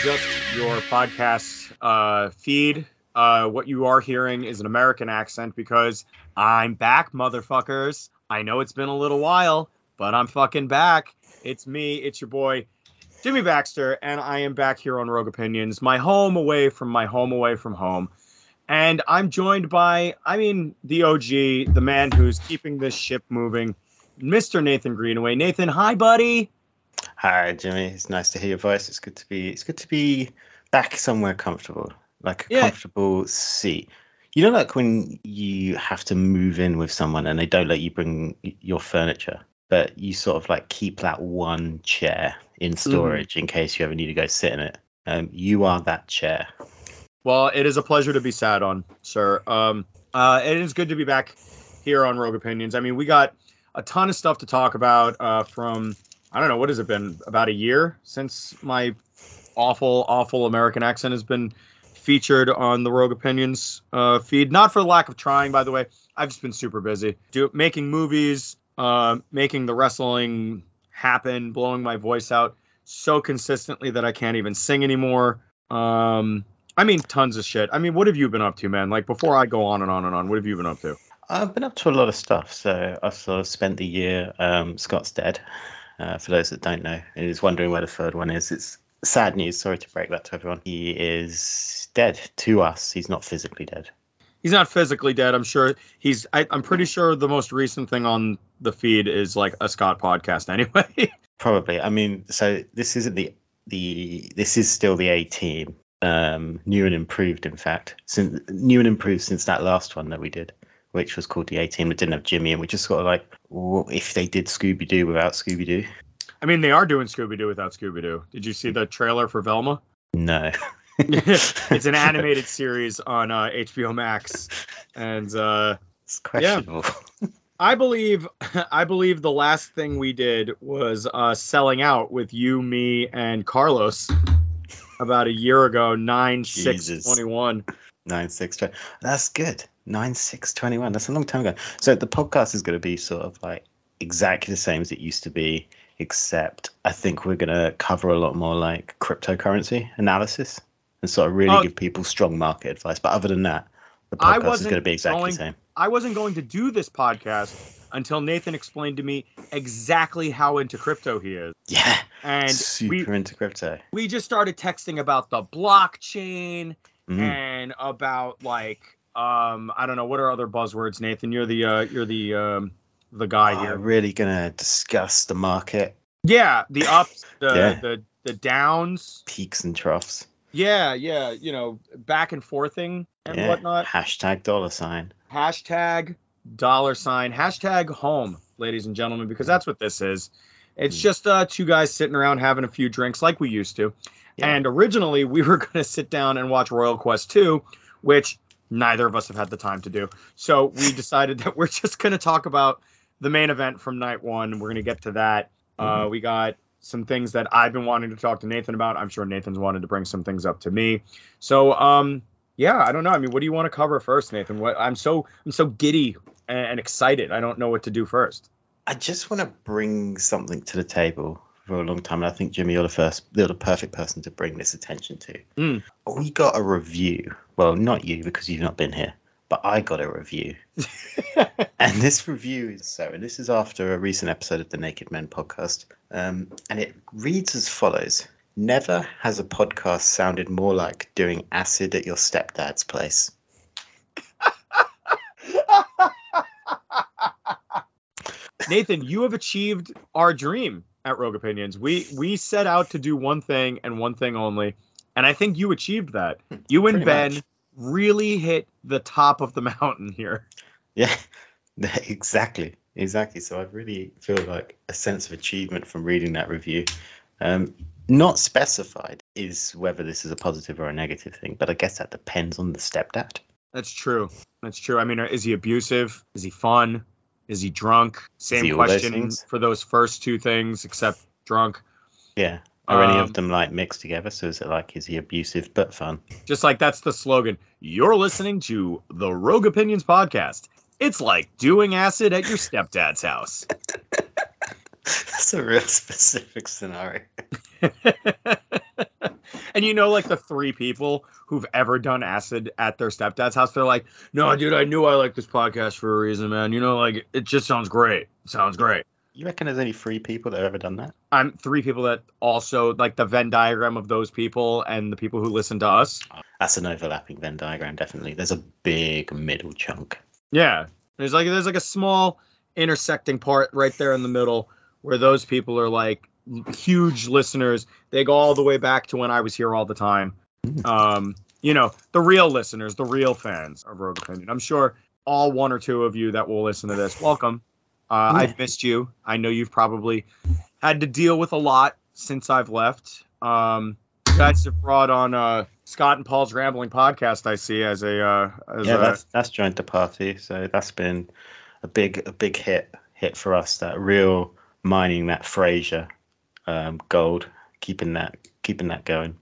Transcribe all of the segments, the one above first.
adjust your podcast uh, feed. Uh, what you are hearing is an American accent because I'm back, motherfuckers. I know it's been a little while, but I'm fucking back. It's me, it's your boy, Jimmy Baxter, and I am back here on Rogue Opinions, my home away from my home away from home. And I'm joined by, I mean, the OG, the man who's keeping this ship moving, Mr. Nathan Greenaway. Nathan, hi, buddy. Hi, Jimmy. It's nice to hear your voice. It's good to be. It's good to be back somewhere comfortable, like a Yeah. comfortable seat. You know, like when you have to move in with someone and they don't let you bring your furniture, but you sort of like keep that one chair in storage in case you ever need to go sit in it. Um, you are that chair. Well, it is a pleasure to be sat on, sir. Um, uh, it is good to be back here on Rogue Opinions. I mean, we got a ton of stuff to talk about uh, from, I don't know, what has it been? About a year since my awful, awful American accent has been featured on the Rogue Opinions uh, feed. Not for the lack of trying, by the way. I've just been super busy. Do, making movies, uh, making the wrestling happen, blowing my voice out so consistently that I can't even sing anymore. Um, I mean, tons of shit. I mean, what have you been up to, man? Like, before I go on and on and on, what have you been up to? I've been up to a lot of stuff. So I've sort of spent the year. Um, Scott's dead. Uh, for those that don't know, and is wondering where the third one is. It's sad news. Sorry to break that to everyone. He is dead to us. He's not physically dead. He's not physically dead. I'm sure he's. I, I'm pretty sure the most recent thing on the feed is like a Scott podcast, anyway. Probably. I mean, so this isn't the the this is still the A team. Um, new and improved, in fact, since new and improved since that last one that we did, which was called the A team. It didn't have Jimmy, and we just sort of like, well, if they did Scooby Doo without Scooby Doo, I mean, they are doing Scooby Doo without Scooby Doo. Did you see the trailer for Velma? no. it's an animated series on uh, HBO Max, and uh, It's questionable. I believe I believe the last thing we did was uh, selling out with you, me, and Carlos about a year ago, nine six Jesus. twenty one. Nine six. That's good. Nine six twenty one. That's a long time ago. So the podcast is going to be sort of like exactly the same as it used to be, except I think we're going to cover a lot more like cryptocurrency analysis and sort of really Oh. give people strong market advice. But other than that, the podcast is going to be exactly going- the same. I wasn't going to do this podcast until Nathan explained to me exactly how into crypto he is, Yeah. and super we into crypto. we just started texting about the blockchain Mm. and about like um I don't know what are other buzzwords, Nathan. You're the uh, you're the um the guy Oh, here. really going to discuss the market Yeah, the ups, the Yeah. the the downs. peaks and troughs. Yeah, yeah, you know, back and forthing and yeah. whatnot. Hashtag dollar sign. Hashtag dollar sign, hashtag home, ladies and gentlemen, because that's what this is. It's Hmm. just uh, two guys sitting around having a few drinks like we used to. Yeah. And originally we were going to sit down and watch Royal Quest 2, which neither of us have had the time to do. So we decided that we're just going to talk about the main event from night one. We're going to get to that. Uh, Mhm. we got some things that I've been wanting to talk to Nathan about. I'm sure Nathan's wanted to bring some things up to me. So, um, yeah, I don't know. I mean, what do you want to cover first, Nathan? What I'm so I'm so giddy and, and excited. I don't know what to do first. I just want to bring something to the table for a long time, and I think Jimmy, you're the first, you're the perfect person to bring this attention to. Mm. We got a review. Well, not you because you've not been here, but I got a review, and this review is so. And this is after a recent episode of the Naked Men podcast, um, and it reads as follows: Never has a podcast sounded more like doing acid at your stepdad's place. Nathan, you have achieved our dream at Rogue Opinions. We we set out to do one thing and one thing only, and I think you achieved that. You and Pretty Ben much. really hit the top of the mountain here. Yeah, exactly, exactly. So I really feel like a sense of achievement from reading that review. Um, not specified is whether this is a positive or a negative thing, but I guess that depends on the stepdad. That's true. That's true. I mean, is he abusive? Is he fun? Is he drunk? Same he question for those first two things, except drunk. Yeah. Are any Um, of them like mixed together? So is it like is he abusive but fun? Just like that's the slogan. You're listening to the Rogue Opinions podcast. It's like doing acid at your stepdad's house. That's a real specific scenario. And you know, like the three people who've ever done acid at their stepdad's house, they're like, "No, dude, I knew I liked this podcast for a reason, man. You know, like it just sounds great. It sounds great." You reckon there's any three people that have ever done that? I'm three people that also like the Venn diagram of those people and the people who listen to us. That's an overlapping Venn diagram, definitely. There's a big middle chunk. Yeah, there's like there's like a small intersecting part right there in the middle where those people are like huge listeners. They go all the way back to when I was here all the time. Um, you know, the real listeners, the real fans of Rogue Opinion. I'm sure all one or two of you that will listen to this, welcome. Uh, I've missed you. I know you've probably had to deal with a lot since I've left. Um, you guys have brought on uh, Scott and Paul's Rambling podcast. I see as a uh, as yeah, a, that's that's joined the party, so that's been a big a big hit hit for us. That real mining that Frasier um, gold, keeping that keeping that going.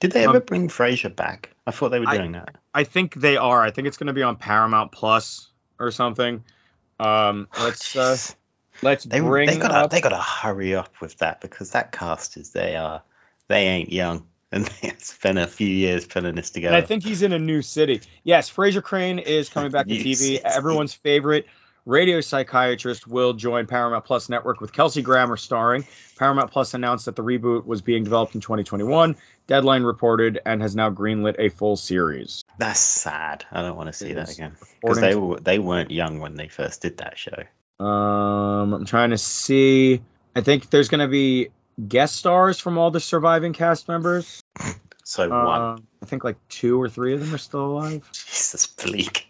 Did they ever Um, bring Frasier back? I thought they were I- doing that. I think they are. I think it's going to be on Paramount Plus or something. Um, let's uh, let's they bring they gotta up- they gotta hurry up with that because that cast is they are they ain't young and it's been a few years putting this together. And. I think he's in a new city. Yes, Frasier Crane is coming back to TV. Everyone's favorite radio psychiatrist will join Paramount Plus network with Kelsey Grammer starring. Paramount Plus announced that the reboot was being developed in 2021. Deadline reported and has now greenlit a full series. That's sad. I don't want to see that again because they were they weren't young when they first did that show. Um, I'm trying to see. I think there's going to be guest stars from all the surviving cast members. So one, Uh, I think like two or three of them are still alive. Jesus, bleak.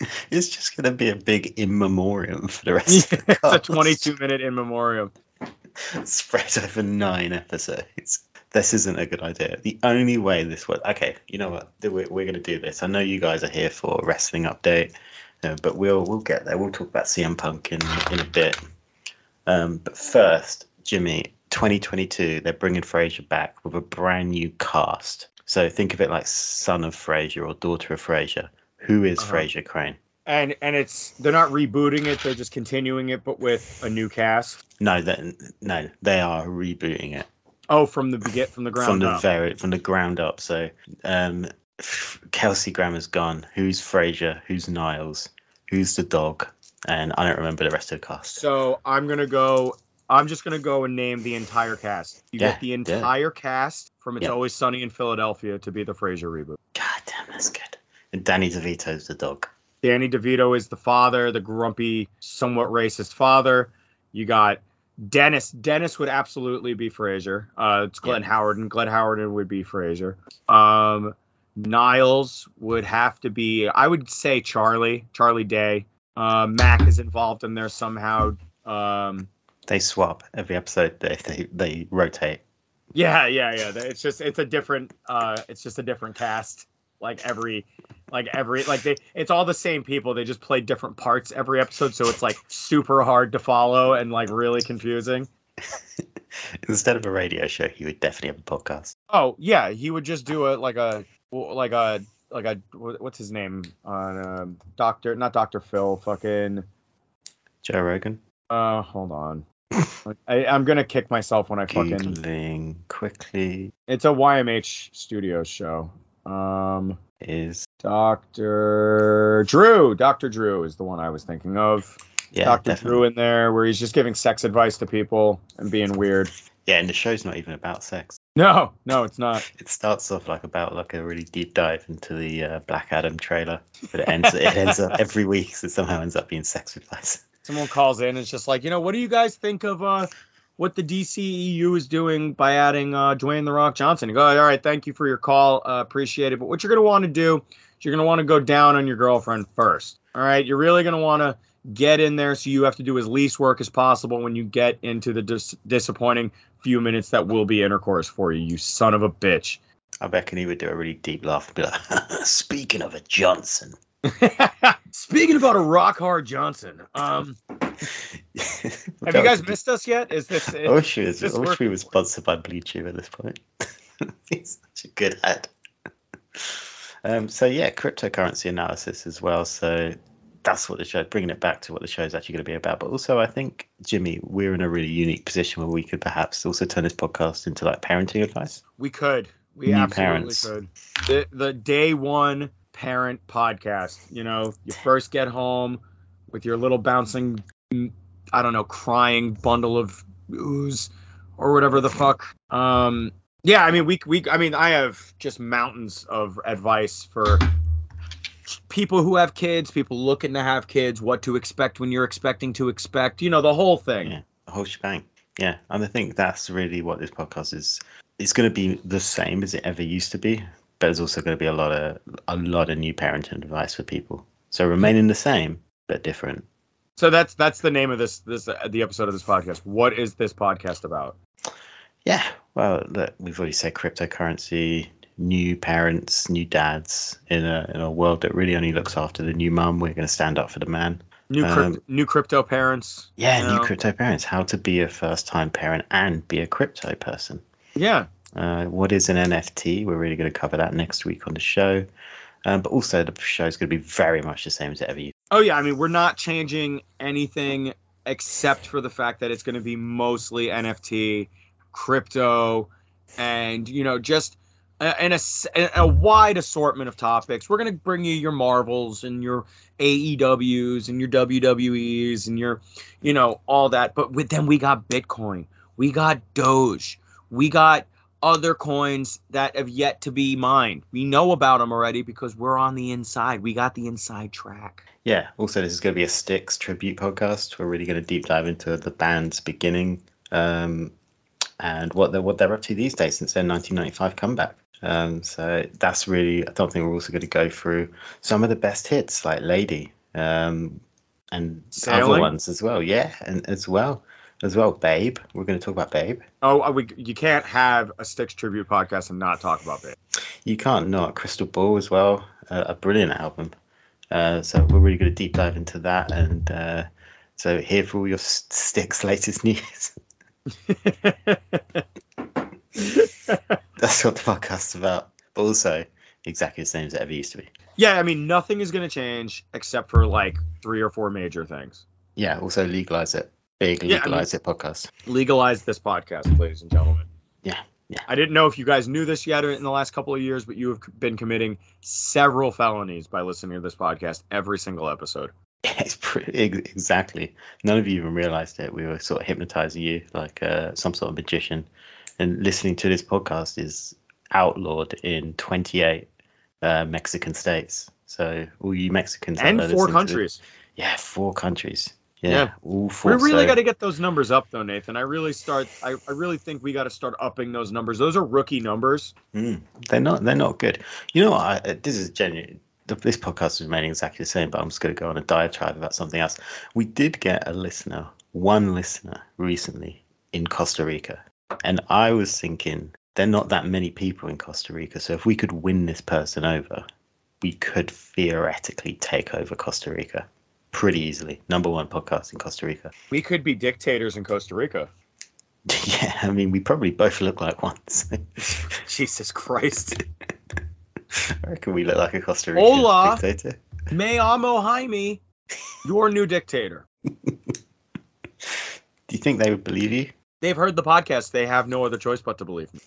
It's just gonna be a big in memoriam for the rest of the it's a 22 minute in memoriam. spread over nine episodes. This isn't a good idea. The only way this works. Okay, you know what? We're, we're going to do this. I know you guys are here for a wrestling update, uh, but we'll we'll get there. We'll talk about CM Punk in in a bit. Um, but first, Jimmy, 2022, they're bringing Frasier back with a brand new cast. So think of it like son of Frasier or daughter of Frasier. Who is Uh-huh. Frasier Crane? and and it's they're not rebooting it they're just continuing it but with a new cast No, that no, they are rebooting it. oh from the begin from the ground from the up very from the ground up. So um, Kelsey Grammer's gone. Who's Frasier? Who's Niles? Who's the dog? And I don't remember the rest of the cast. so i'm gonna go i'm just gonna go and name the entire cast you Yeah, get the yeah. entire cast from it's Yeah. always sunny in philadelphia to be the frasier reboot God damn, that's good. And Danny DeVito's the dog. danny devito is the father the grumpy somewhat racist father you got Dennis. Dennis would absolutely be Frasier. Uh, it's Glenn Yeah. Howard, and Glenn Howard would be Frasier. Um, Niles would have to be, I would say Charlie, Charlie Day. Uh, Mac is involved in there somehow. Um, They swap every episode. They they, they rotate. yeah, yeah, yeah. It's just it's a different uh, it's just a different cast. Like every, like every, like they, it's all the same people. They just play different parts every episode, so it's like super hard to follow and like really confusing. Instead of a radio show, he would definitely have a podcast. Oh yeah, he would just do a like a like a like a what's his name on um, Doctor not Doctor Phil fucking Joe Rogan. uh hold on I, I'm gonna kick myself when I fucking Googling quickly it's a YMH Studios show um is Doctor Drew Doctor Drew is the one I was thinking of yeah Doctor definitely. Drew in there where he's just giving sex advice to people and being weird Yeah, and the show's not even about sex. no no it's not It starts off like about like a really deep dive into the uh, Black Adam trailer, but it ends it ends up every week. So it somehow ends up being sex advice. someone calls in and it's just like, you know, what do you guys think of uh, what the DCEU is doing by adding uh, Dwayne the Rock Johnson? You go, all right, thank you for your call, uh, appreciate it. But what you're gonna want to do is you're gonna want to go down on your girlfriend first. All right, you're really gonna want to get in there, so you have to do as least work as possible when you get into the dis- disappointing few minutes that will be intercourse for you. You son of a bitch. I reckon he would do a really deep laugh and be like, "Speaking of a Johnson." Speaking about a rock hard Johnson, um, have you guys missed us yet? Is this? I wish we was, this I wish we were sponsored by Blue Chew at this point. He's such a good ad. Um, so yeah, cryptocurrency analysis as well. So that's what the show, bringing it back to what the show is actually going to be about. But also, I think Jimmy, we're in a really unique position where we could perhaps also turn this podcast into like parenting advice. We could. We New absolutely parents. could. The the day one parent podcast. You know, you first get home with your little bouncing, I don't know, crying bundle of ooze or whatever the fuck. Um, yeah, I mean, we we I mean, I have just mountains of advice for people who have kids, people looking to have kids, what to expect when you're expecting to expect. You know, the whole thing. Yeah. The whole shebang. Yeah, and I think that's really what this podcast is. It's going to be the same as it ever used to be, but there's also going to be a lot of a lot of new parenting advice for people. So remaining the same but different. So that's that's the name of this this uh, the episode of this podcast. What is this podcast about? Yeah, well, we've already said cryptocurrency, new parents, new dads in a in a world that really only looks after the new mum. We're going to stand up for the man. New Um, crypto, new crypto parents. Yeah, new know? crypto parents. How to be a first time parent and be a crypto person. Yeah. Uh, what is an NFT? We're really going to cover that next week on the show. Um, but also, the show is going to be very much the same as it ever used. Oh yeah, I mean we're not changing anything except for the fact that it's going to be mostly NFT, crypto, and you know just and a, a wide assortment of topics. We're going to bring you your Marvels and your AEWs and your WWEs and your you know all that. But with then we got Bitcoin, we got Doge, we got other coins that have yet to be mined. We know about them already because we're on the inside. We got the inside track. Yeah. Also, this is going to be a Styx tribute podcast. We're really going to deep dive into the band's beginning um, and what they're what they're up to these days since their 1995 comeback. Um, so that's really. I don't think we're also going to go through some of the best hits like Lady um, and other ones as well. Yeah, and as well as well, Babe. We're going to talk about Babe. Oh, uh, we, you can't have a Styx tribute podcast and not talk about Babe. You can't not Crystal Ball as well, uh, a brilliant album. Uh, so we're really going to deep dive into that, and uh, so here for all your S- Styx latest news. That's what the podcast's about, but also exactly the same as it ever used to be. yeah, I mean, nothing is going to change except for like three or four major things. Yeah, also legalize it. Big Yeah, I mean- legalize it podcast. Legalize this podcast, ladies and gentlemen. Yeah, yeah. I didn't know if you guys knew this yet in the last couple of years, but you have been committing several felonies by listening to this podcast every single episode. It's pretty exactly. None of you even realized it. We were sort of hypnotizing you like uh, some sort of magician. And listening to this podcast is outlawed in 28 uh, Mexican states. So all you Mexicans And four countries. yeah, four countries. Yeah, Yeah. all We really so- got to get those numbers up, though, Nathan. I really start. I, I really think we got to start upping those numbers. Those are rookie numbers. Mm, they're not. They're not good. You know what? I, this is genuine. Th- This podcast is remaining exactly the same, but I'm just going to go on a diatribe about something else. We did get a listener, one listener, recently in Costa Rica, and I was thinking there are not that many people in Costa Rica, so if we could win this person over, we could theoretically take over Costa Rica pretty easily. Number one podcast in Costa Rica. We could be dictators in Costa Rica. yeah, I mean, we probably both look like ones. Jesus Christ. I reckon we look like a Costa Rican Hola. dictator. Me amo Jaime, your new dictator. Do you think they would believe you? They've heard the podcast. They have no other choice but to believe me.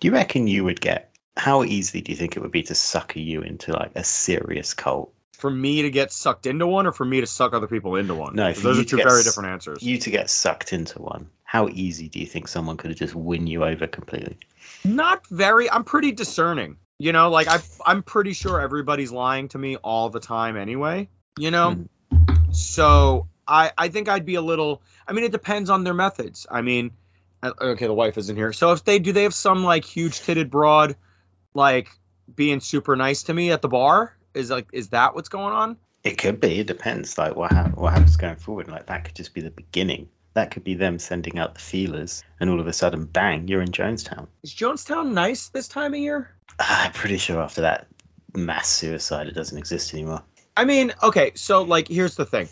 Do you reckon you would get? How easy do you think it would be to sucker you into like a serious cult? For me to get sucked into one, or for me to suck other people into one. No, for those are two very s- different answers. You to get sucked into one. How easy do you think someone could just win you over completely? Not very. I'm pretty discerning. You know, like I, I'm pretty sure everybody's lying to me all the time anyway. You know, Hmm. so I, I think I'd be a little. I mean, it depends on their methods. I mean, uh, okay, the wife isn't here. So if they do, they have some like huge titted broad, like being super nice to me at the bar. Is like, is that what's going on? It could be. It depends. Like what hap- what happens going forward. Like that could just be the beginning. That could be them sending out the feelers, and all of a sudden, bang, you're in Jonestown. Is Jonestown nice this time of year? I'm pretty sure after that mass suicide, it doesn't exist anymore. I mean, okay, so like here's the thing.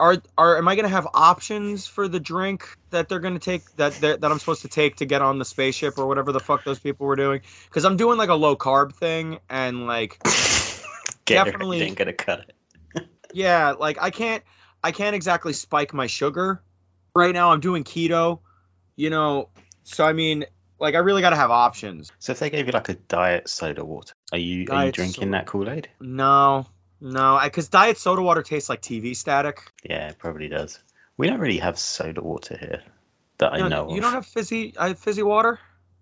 Are are am I gonna have options for the drink that they're gonna take that that that I'm supposed to take to get on the spaceship or whatever the fuck those people were doing? Because I'm doing like a low carb thing and like Definitely- Ain't gonna cut it. yeah, like I can't I can't exactly spike my sugar right now. I'm doing keto, you know. So I mean, like I really got to have options. So if they gave you like a diet soda water, are you are you drinking soda. that Kool Aid? No, no, because diet soda water tastes like TV static. Yeah, it probably does. We don't really have soda water here that I know you of. don't have fizzy uh, fizzy water.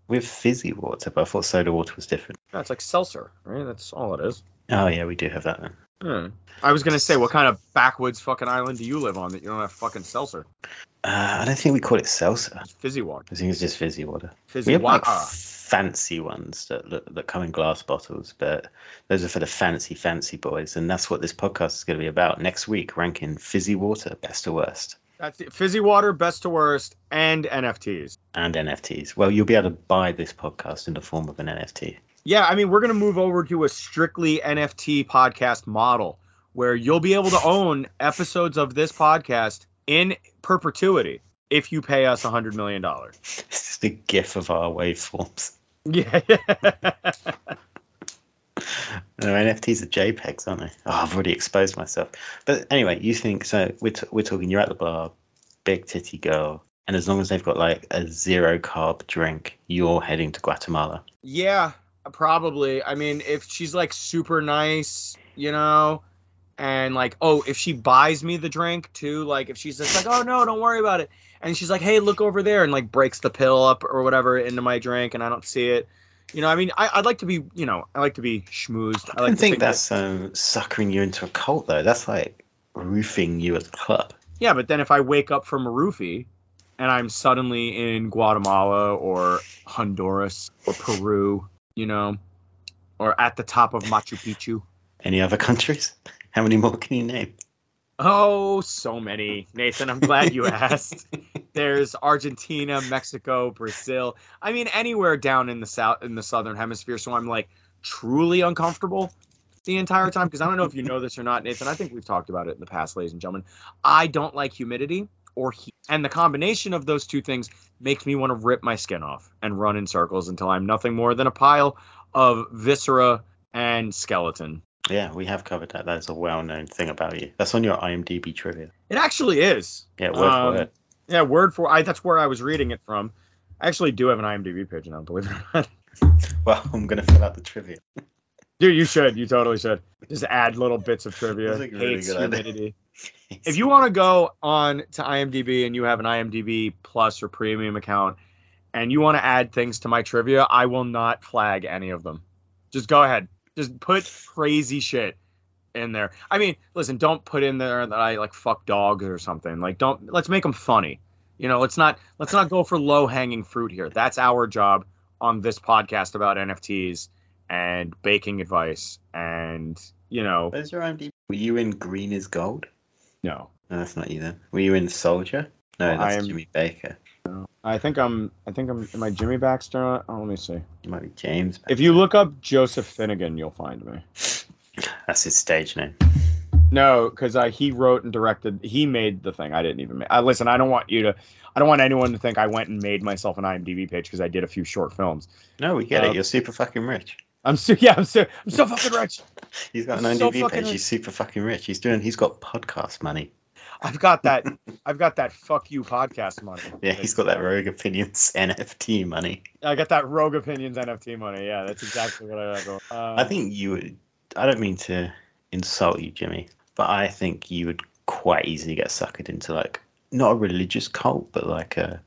We have fizzy water, but I thought soda water was different. Yeah, it's like seltzer, right? That's all it is. Oh yeah, we do have that then. Hmm. I was gonna say, what kind of backwoods fucking island do you live on that you don't have fucking seltzer? Uh, I don't think we call it seltzer. It's fizzy water. I think it's just fizzy water. Fizzy We have like fancy ones that look, that come in glass bottles, but those are for the fancy, fancy boys, and that's what this podcast is going to be about. Next week, ranking fizzy water, best to worst, That's it. Fizzy water, best to worst, and NFTs. and NFTs. Well, you'll be able to buy this podcast in the form of an NFT. Yeah, I mean, we're gonna move over to a strictly NFT podcast model where you'll be able to own episodes of this podcast in perpetuity if you pay us a hundred million dollars. This is the gif of our waveforms. Yeah, yeah. No, NFTs are JPEGs, aren't they? Oh, I've already exposed myself. But anyway, you think so? We're, t- we're talking. You're at the bar, big titty girl, and as long as they've got like a zero carb drink, you're heading to Guatemala. Yeah, probably. I mean, if she's like super nice, you know, and like, oh, if she buys me the drink too, like if she's just like, oh no, don't worry about it, and she's like, hey, look over there, and like breaks the pill up or whatever into my drink, and I don't see it. You know, I mean, I, I'd like to be, you know, I like to be schmoozed. I I like to think that- that's um, suckering you into a cult, though. That's like roofing you at the club. Yeah, but then if I wake up from a roofie and I'm suddenly in Guatemala or Honduras or Peru, you know, or at the top of Machu Picchu. Any other countries? How many more can you name? Oh, so many. Nathan, I'm glad you asked. There's Argentina, Mexico, Brazil. I mean anywhere down in the south in the southern hemisphere, so I'm like truly uncomfortable the entire time because I don't know if you know this or not, Nathan. I think we've talked about it in the past, ladies and gentlemen. I don't like humidity or heat. And the combination of those two things makes me want to rip my skin off and run in circles until I'm nothing more than a pile of viscera and skeleton. Yeah, we have covered that. That's a well-known thing about you. That's on your IMDb trivia. It actually is. Yeah, word Um, for word. Yeah, word for I. That's where I was reading it from. I actually do have an IMDb page now, believe it or not. Well, I'm gonna fill out the trivia. Dude, you should. You totally should. Just add little bits of trivia. Really Hates humidity. If you want to go on to IMDb and you have an IMDb Plus or Premium account, and you want to add things to my trivia, I will not flag any of them. Just go ahead. Just put crazy shit in there. I mean, listen, don't put in there that I like fuck dogs or something. Like, don't. Let's make them funny. You know, let's not let's not go for low hanging fruit here. That's our job on this podcast about NFTs and baking advice and you know, Where's your IMDb? Were you in Green is Gold? no. No, that's not you then. Were you in Soldier? No, Well, that's am- Jimmy Baker. I think I'm. I think I'm. Am I Jimmy Baxter? Oh, let me see. You might be James. If you look up Joseph Finnegan, you'll find me. That's his stage name. No, because uh, he wrote and directed. He made the thing. I didn't even. Make, uh, listen, I don't want you to. I don't want anyone to think I went and made myself an IMDb page because I did a few short films. No, we get Uh, it. You're super fucking rich. I'm so yeah. I'm so I'm so fucking rich. He's got an I'm IMDb page. rich. He's super fucking rich. He's doing. He's got podcast money. I've got that. I've got that. Fuck you podcast money. Yeah, he's got that Rogue Opinions NFT money. I got that Rogue Opinions NFT money. Yeah, that's exactly what I got. Uh, I think you would. I don't mean to insult you, Jimmy, but I think you would quite easily get suckered into like not a religious cult, but like a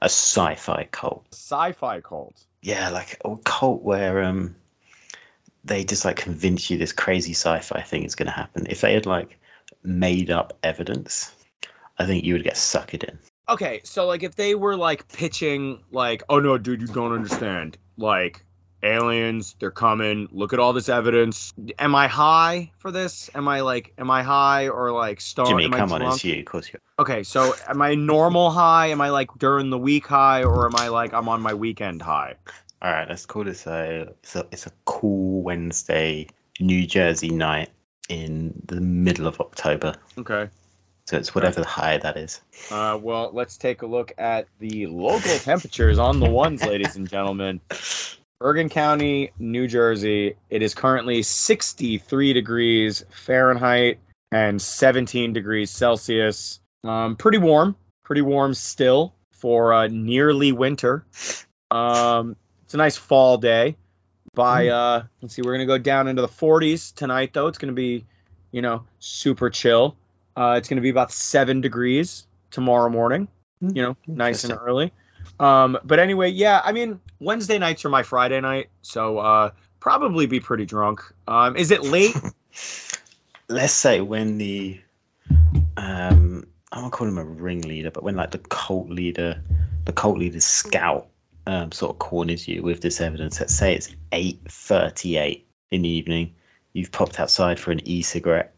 a sci-fi cult. sci-fi cult. Yeah, like a cult where um they just like convince you this crazy sci-fi thing is going to happen. If they had like made up evidence, I think you would get suckered in. Okay, so like if they were like pitching like, oh no, dude, you don't understand. Like aliens, they're coming. Look at all this evidence. Am I high for this? Am I like, am I high or like stoned? Jimmy, am I come on, it's you. Of course you. Okay, so am I normal high? Am I like during the week high, or am I like I'm on my weekend high? All right, let's call this a it's a, it's a cool Wednesday New Jersey night in the middle of October. Okay. So it's whatever the high that is. Uh, well, let's take a look at the local temperatures on the ones, ladies and gentlemen. Bergen County, New Jersey. It is currently 63 degrees Fahrenheit and 17 degrees Celsius. Um, pretty warm, pretty warm still for uh, nearly winter. Um, it's a nice fall day. By uh, let's see, we're gonna go down into the 40s tonight, though. It's gonna be, you know, super chill. Uh, it's gonna be about seven degrees tomorrow morning. You know, nice and early. Um, but anyway, yeah, I mean, Wednesday nights are my Friday night, so uh, probably be pretty drunk. Um, is it late? Let's say when the um I won't call him a ringleader, but when like the cult leader, the cult leader's scout, um, sort of corners you with this evidence. Let's say it's eight thirty-eight in the evening. You've popped outside for an e-cigarette.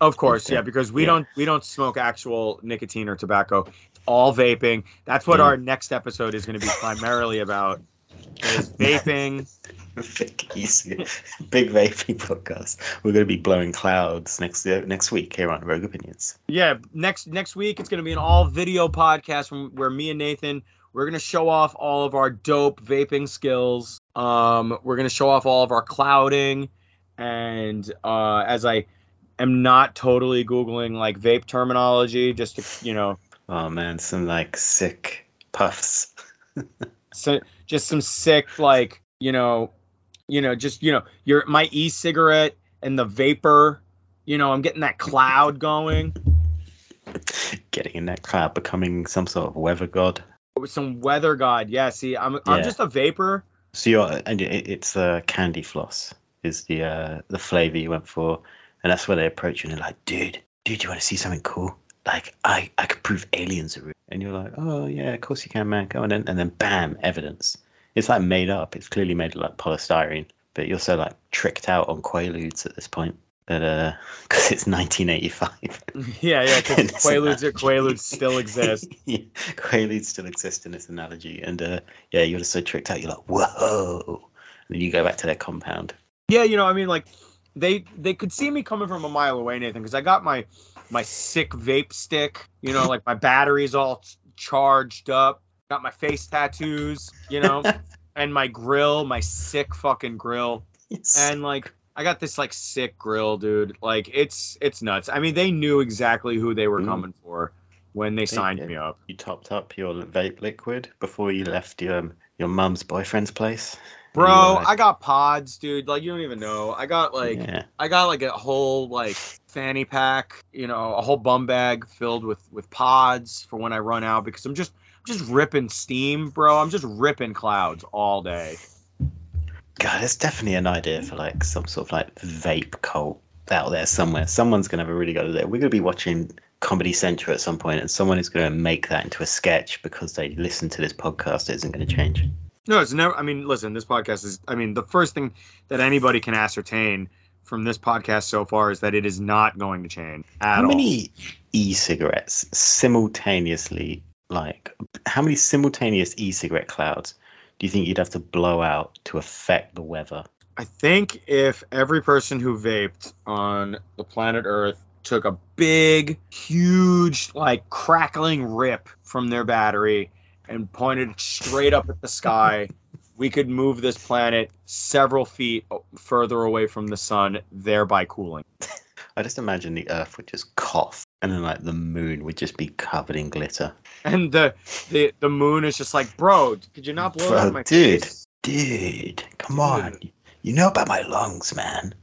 Of course, yeah, because we Yeah. don't we don't smoke actual nicotine or tobacco. It's all vaping. That's what Yeah. our next episode is going to be primarily about. Is vaping. Big, big vaping podcast. We're going to be blowing clouds next next week here on Rogue Opinions. Yeah, next next week it's going to be an all video podcast from where me and Nathan we're going to show off all of our dope vaping skills. Um, we're going to show off all of our clouding, and uh, as I am not totally googling like vape terminology, just to you know Oh man, some like sick puffs. so just some sick like you know you know just you know your my e-cigarette and the vapor you know i'm getting that cloud going Getting in that cloud, becoming some sort of weather god. With some weather god yeah see i'm i'm just a vapor So you're and it, it's uh, candy floss is the uh, the flavor you went for, and that's where they approach you and they're like, dude, dude, you want to see something cool? Like I I could prove aliens are real, and you're like, oh yeah, of course you can, man. Go on, in. and then bam, evidence. It's like made up. It's clearly made of like polystyrene, but you're so like tricked out on quaaludes at this point that uh, because it's 1985. yeah yeah because quaaludes an quaaludes still exist yeah, Quaaludes still exist in this analogy, and uh, yeah, you're just so tricked out. You're like, whoa, and then you go back to their compound. yeah you know i mean like they they could see me coming from a mile away nathan because i got my my sick vape stick you know like my batteries all charged up got my face tattoos you know and my grill, my sick fucking grill. Yes. And like I got this like sick grill, dude. Like it's it's nuts. I mean, they knew exactly who they were Mm. coming for when they signed me up. you topped up your vape liquid before you left your um, your mum's boyfriend's place. Bro, like, I got pods, dude. Like you don't even know. I got like yeah. I got like a whole like fanny pack, you know, a whole bum bag filled with with pods for when I run out because I'm just I'm just ripping steam, bro. I'm just ripping clouds all day. God, it's definitely an idea for like some sort of like vape cult out there somewhere. Someone's gonna have a really good idea. We're gonna be watching Comedy Central at some point, and someone is gonna make that into a sketch because they listen to this podcast. It isn't gonna change. No, it's never. I mean, listen, this podcast is. I mean, the first thing that anybody can ascertain from this podcast so far is that it is not going to change at all. How all. many e-cigarettes simultaneously, like, how many simultaneous e-cigarette clouds do you think you'd have to blow out to affect the weather? I think if every person who vaped on the planet Earth took a big, huge, like crackling rip from their battery and pointed it straight up at the sky, we could move this planet several feet further away from the sun, thereby cooling. I just imagine the Earth would just cough, and then like the moon would just be covered in glitter. And the the, the moon is just like, bro, could you not blow Bro, out my dude. face? Dude, come on, you know about my lungs, man.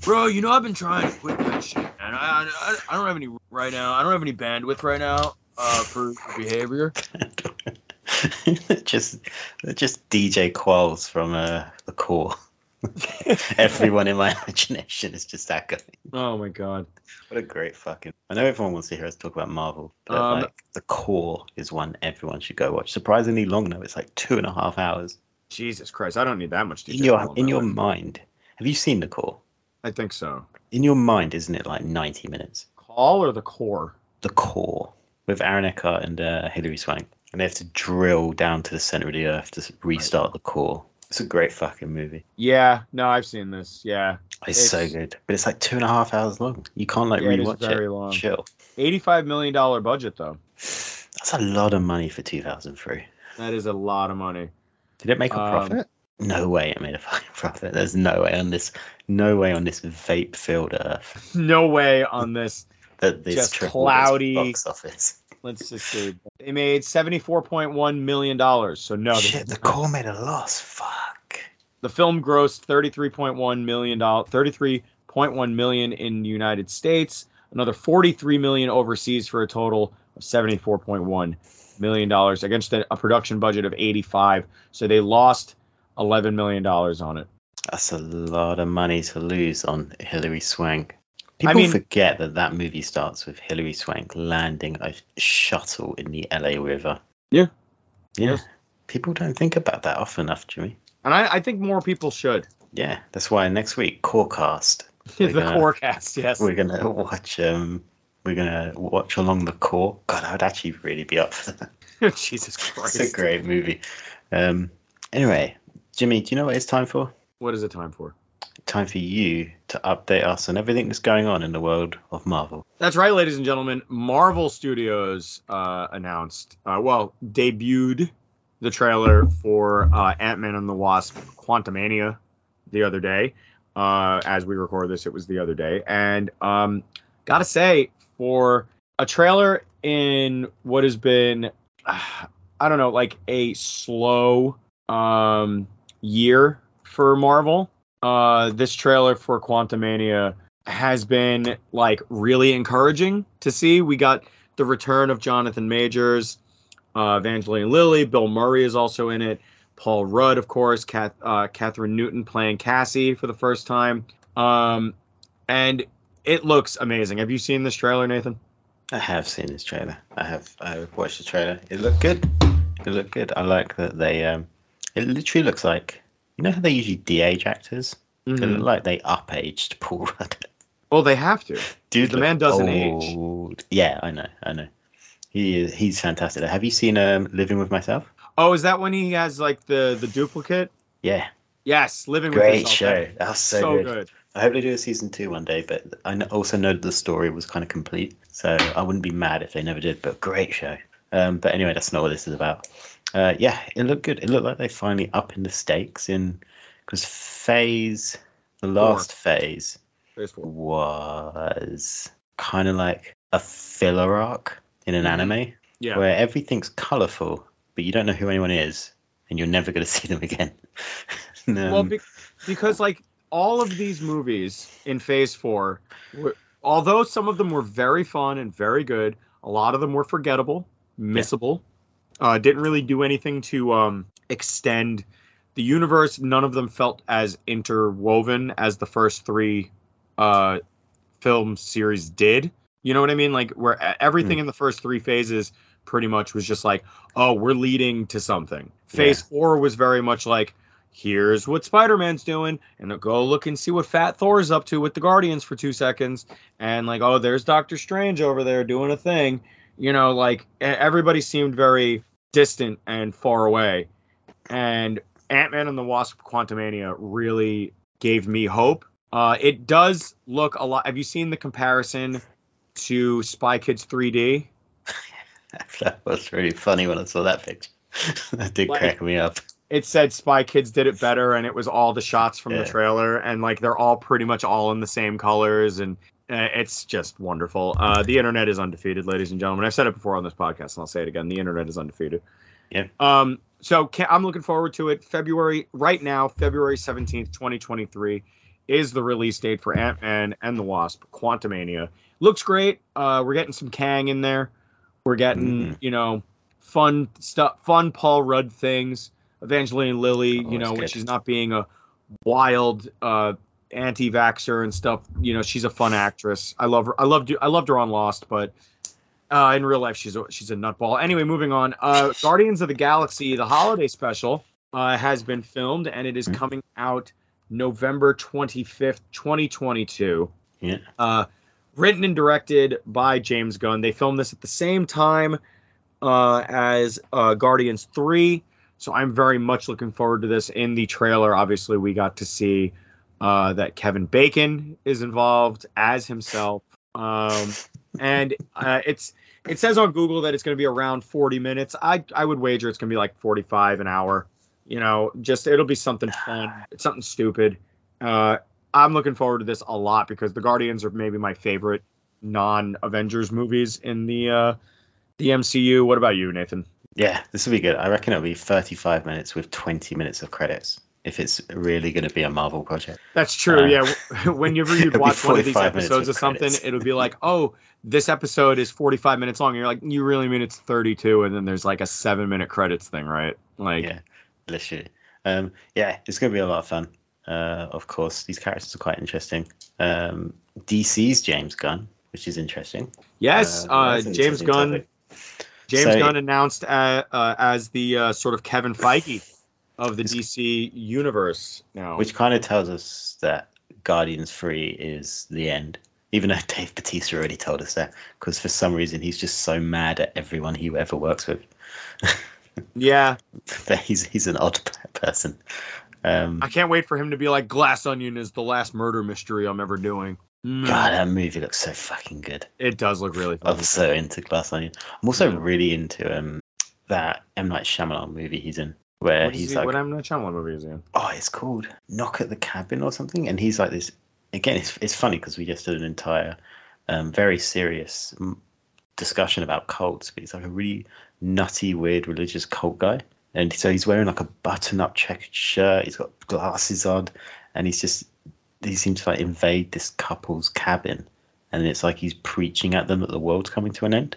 Bro, you know I've been trying to quit that shit, man. I, I, I don't have any right now. I don't have any bandwidth right now uh, for behavior. just, just DJ Qualls from uh, the core. Everyone in my imagination is just that guy. Oh my god. What a great fucking. I know everyone wants to hear us talk about Marvel, but Um, like the core is one everyone should go watch. Surprisingly long though, it's like two and a half hours. Jesus Christ, I don't need that much In your in your mind, have you seen the core? I think so. In your mind, isn't it like ninety minutes? Call or the core? The core with Aaron Eckhart and uh, Hilary Swank, and they have to drill down to the center of the earth to restart the core. It's a great fucking movie. Yeah, no, I've seen this. Yeah. It's, so good, but it's like two and a half hours long. You can't like Yeah, it is rewatch very it. long. Chill. $85 million budget, though. That's a lot of money for 2003. That is a lot of money. Did it make a Um, profit? No way it made a fucking profit. There's no way on this, no way on this vape-filled earth No way on this. that this Just its cloudy- box office. Let's just see. They made seventy-four point one million dollars. So no, Shit, the core made a loss. Fuck. the film grossed thirty-three point one million dollars, thirty-three point one million in the United States, another forty-three million overseas for a total of seventy-four point one million dollars against a, a production budget of eighty-five. So they lost eleven million dollars on it. That's a lot of money to lose on Hilary Swank. People mean- forget that that movie starts with Hilary Swank landing a shuttle in the LA River. Yeah. Yeah. Yes. People don't think about that often enough, Jimmy. And I, I think more people should. Yeah, that's why next week, Corecast, the gonna- core cast, yes. we're gonna watch um we're gonna watch along the core. God, I'd actually really be up for that. Jesus Christ, It's a great movie. Um anyway, Jimmy, do you know what it's time for? What is it time for? Time for you to update us on everything that's going on in the world of Marvel. That's right, ladies and gentlemen. Marvel Studios uh, announced, uh, well, debuted the trailer for uh, Ant Man and the Wasp Quantumania the other day. Uh, as we record this, it was the other day. And um, gotta say, for a trailer in what has been, I don't know, like a slow um, year for Marvel, uh, this trailer for Quantumania has been like really encouraging to see. We got the return of Jonathan Majors, uh, Evangeline Lilly, Bill Murray is also in it. Paul Rudd, of course, Kath, uh, Kathryn Newton playing Cassie for the first time. Um, and it looks amazing. Have you seen this trailer, Nathan? I have seen this trailer. I have I have watched the trailer. It looked good. It looked good. I like that they um it literally looks like you know how they usually de-age actors? Mhm. looked like they up-aged Paul Rudd. Well, they have to. Dude, The man doesn't age. Yeah, I know, I know. He is he's fantastic. Have you seen um Living with Myself? Oh, is that when he has like the the duplicate? Yeah. Yes, living with Myself. Great show. That was so, So, good. good. I hope they do a season two one day, but I also know that the story was kind of complete, so I wouldn't be mad if they never did. But great show. Um, but anyway, that's not what this is about. Uh, yeah, it looked good. It looked like they finally up in the stakes in because phase the last phase Phase four. was kind of like a filler arc in an Mhm. anime Yeah. where everything's colorful, but you don't know who anyone is, and you're never going to see them again. Um, well, be- because like all of these movies in Phase Four, were, although some of them were very fun and very good, a lot of them were forgettable, missable. Uh, didn't really do anything to um, extend the universe. None of them felt as interwoven as the first three uh, film series did. You know what I mean? Like where everything in the first three phases pretty much was just like, oh, we're leading to something. Phase four was very much like, here's what Spider-Man's doing, and go look and see what Fat Thor's up to with the Guardians for two seconds, and like, oh, there's Doctor Strange over there doing a thing. You know, like everybody seemed very distant and far away, and Ant-Man and the Wasp: Quantumania really gave me hope. Uh, it does look a lot. Have you seen the comparison to Spy Kids 3D? that was really funny when I saw that picture. that did Like- crack me up. it said Spy Kids did it better, and it was all the shots from Yeah. the trailer, and like they're all pretty much all in the same colors, and it's just wonderful. Uh, the internet is undefeated, ladies and gentlemen. I've said it before on this podcast, and I'll say it again: the internet is undefeated. Yeah. Um. So ca I'm looking forward to it. February right now, February seventeenth, twenty twenty three, is the release date for Ant Man and the Wasp: Quantumania. Looks great. Uh, we're getting some Kang in there. We're getting Mhm. you know fun stuff, fun Paul Rudd things. Evangeline Lilly, you know, when she's not being a wild uh, anti-vaxxer and stuff, you know, she's a fun actress. I love her. I loved I loved her on Lost, but uh, in real life she's a, she's a nutball. Anyway, moving on. Uh, Guardians of the Galaxy, the holiday special, uh, has been filmed and it is Mhm. coming out November 25th, 2022 Yeah. uh, written and directed by James Gunn. They filmed this at the same time uh, as uh, Guardians 3. So I'm very much looking forward to this. In the trailer, obviously, we got to see uh, that Kevin Bacon is involved as himself. Um, and uh, it's it says on Google that it's going to be around 40 minutes. I I would wager it's going to be like 45 an hour. You know, just it'll be something fun. Something stupid. Uh, I'm looking forward to this a lot because the Guardians are maybe my favorite non-Avengers movies in the uh, the MCU. What about you, Nathan? Yeah, this will be good. I reckon it'll be 35 minutes with 20 minutes of credits if it's really going to be a Marvel project. That's true. Uh, yeah. Whenever you watch one of these episodes of something, credits. it'll be like, oh, this episode is 45 minutes long. And you're like, you really mean it's 32? And then there's like a seven minute credits thing, right? Like, Yeah, literally. Um, yeah, it's going to be a lot of fun. Uh, of course, these characters are quite interesting. Um, DC's James Gunn, which is interesting. yes, Uh, uh, James Gunn. topic. James So- Gunn announced uh, uh, as the uh, sort of Kevin Feige of the DC universe now. Which kind of tells us that Guardians 3 is the end. Even though Dave Batista already told us that, because for some reason he's just so mad at everyone he ever works with. yeah, he's he's an odd person. Um, I can't wait for him to be like Glass Onion is the last murder mystery I'm ever doing. Mm, God, that movie looks so fucking good. it does look really fun. I'm so into Glass Onion. I'm also Yeah. really into um that M Night Shyamalan movie he's in, where What he's he, like, what M Night Shyamalan movie is he in? oh, it's called Knock at the Cabin or something, and he's like this. Again, it's it's funny because we just did an entire, um, very serious discussion about cults, but he's like a really nutty, weird religious cult guy, and so he's wearing like a button-up checkered shirt. He's got glasses on, and he's just he seems to like invade this couple's cabin, and it's like he's preaching at them that the world's coming to an end.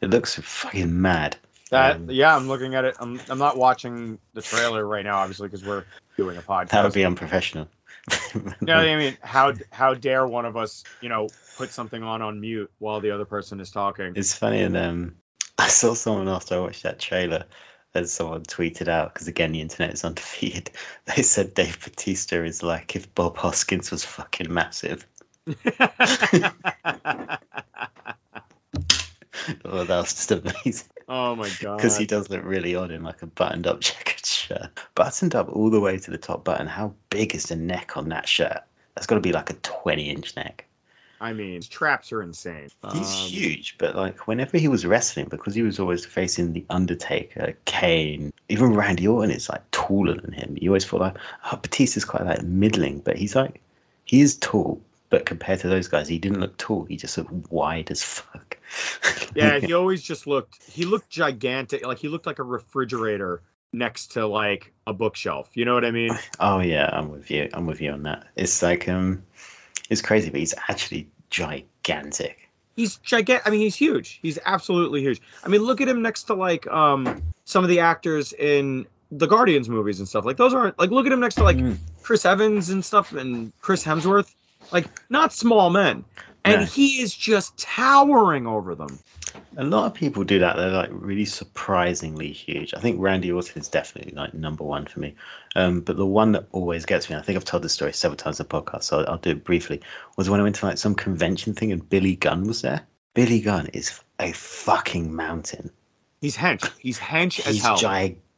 It looks fucking mad. That Um, yeah, I'm looking at it. I'm I'm not watching the trailer right now, obviously, because we're doing a podcast. That would be unprofessional. no, I mean, how how dare one of us, you know, put something on on mute while the other person is talking? It's funny, and um, I saw someone after I watched that trailer, and someone tweeted out because again the internet is undefeated. They said Dave Batista is like if Bob Hoskins was fucking massive. Oh, that was just amazing oh my god! because he does look really odd in like a buttoned-up checkered shirt, buttoned up all the way to the top button. How big is the neck on that shirt? That's got to be like a twenty-inch neck. I mean, traps are insane. He's Um, huge, but like whenever he was wrestling, because he was always facing the Undertaker, Kane, even Randy Orton is like taller than him. You always feel like oh, Batista's quite like middling, but he's like he is tall, but compared to those guys, he didn't look tall. He just looked wide as fuck. Yeah, he always just looked. He looked gigantic. Like he looked like a refrigerator next to like a bookshelf. You know what I mean? oh yeah, I'm with you. I'm with you on that. It's like um, it's crazy, but he's actually gigantic. He's gigantic. I mean, he's huge. He's absolutely huge. I mean, look at him next to like um some of the actors in the Guardians movies and stuff. Like those aren't like look at him next to like Mm. Chris Evans and stuff and Chris Hemsworth. Like not small men. And No. he is just towering over them. A lot of people do that. They're like really surprisingly huge. I think Randy Orton is definitely like number one for me. Um, but the one that always gets me, I think I've told this story several times on the podcast, so I'll, I'll do it briefly, was when I went to like some convention thing and Billy Gunn was there. Billy Gunn is a fucking mountain. He's hench. He's hench as He's hell.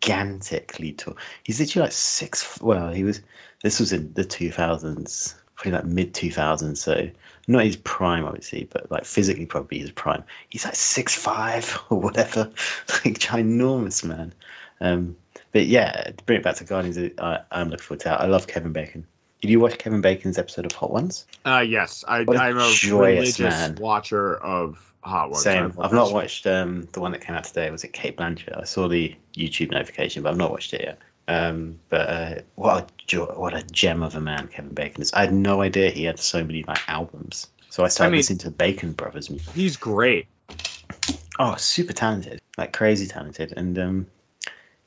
gigantically tall. He's literally like six. Well, he was. This was in the 2000s, probably like mid 2000s. So not his prime, obviously, but like physically probably his prime. He's like six five or whatever, like ginormous man. Um, but yeah, to bring it back to Guardians, I, I'm looking forward to that. I love Kevin Bacon. Did you watch Kevin Bacon's episode of Hot Ones? Uh, yes, I, What a I'm a joyous religious man. watcher of Hot Ones. Same. I've I've not watched um, the one that came out today. Was it Cate Blanchett? I saw the YouTube notification, but I've not watched it yet. Um, but uh, what a jo- what a gem of a man Kevin Bacon is. I had no idea he had so many like albums. So I started I mean- listening to Bacon Brothers music. He's great. Oh, super talented, like crazy talented, and um,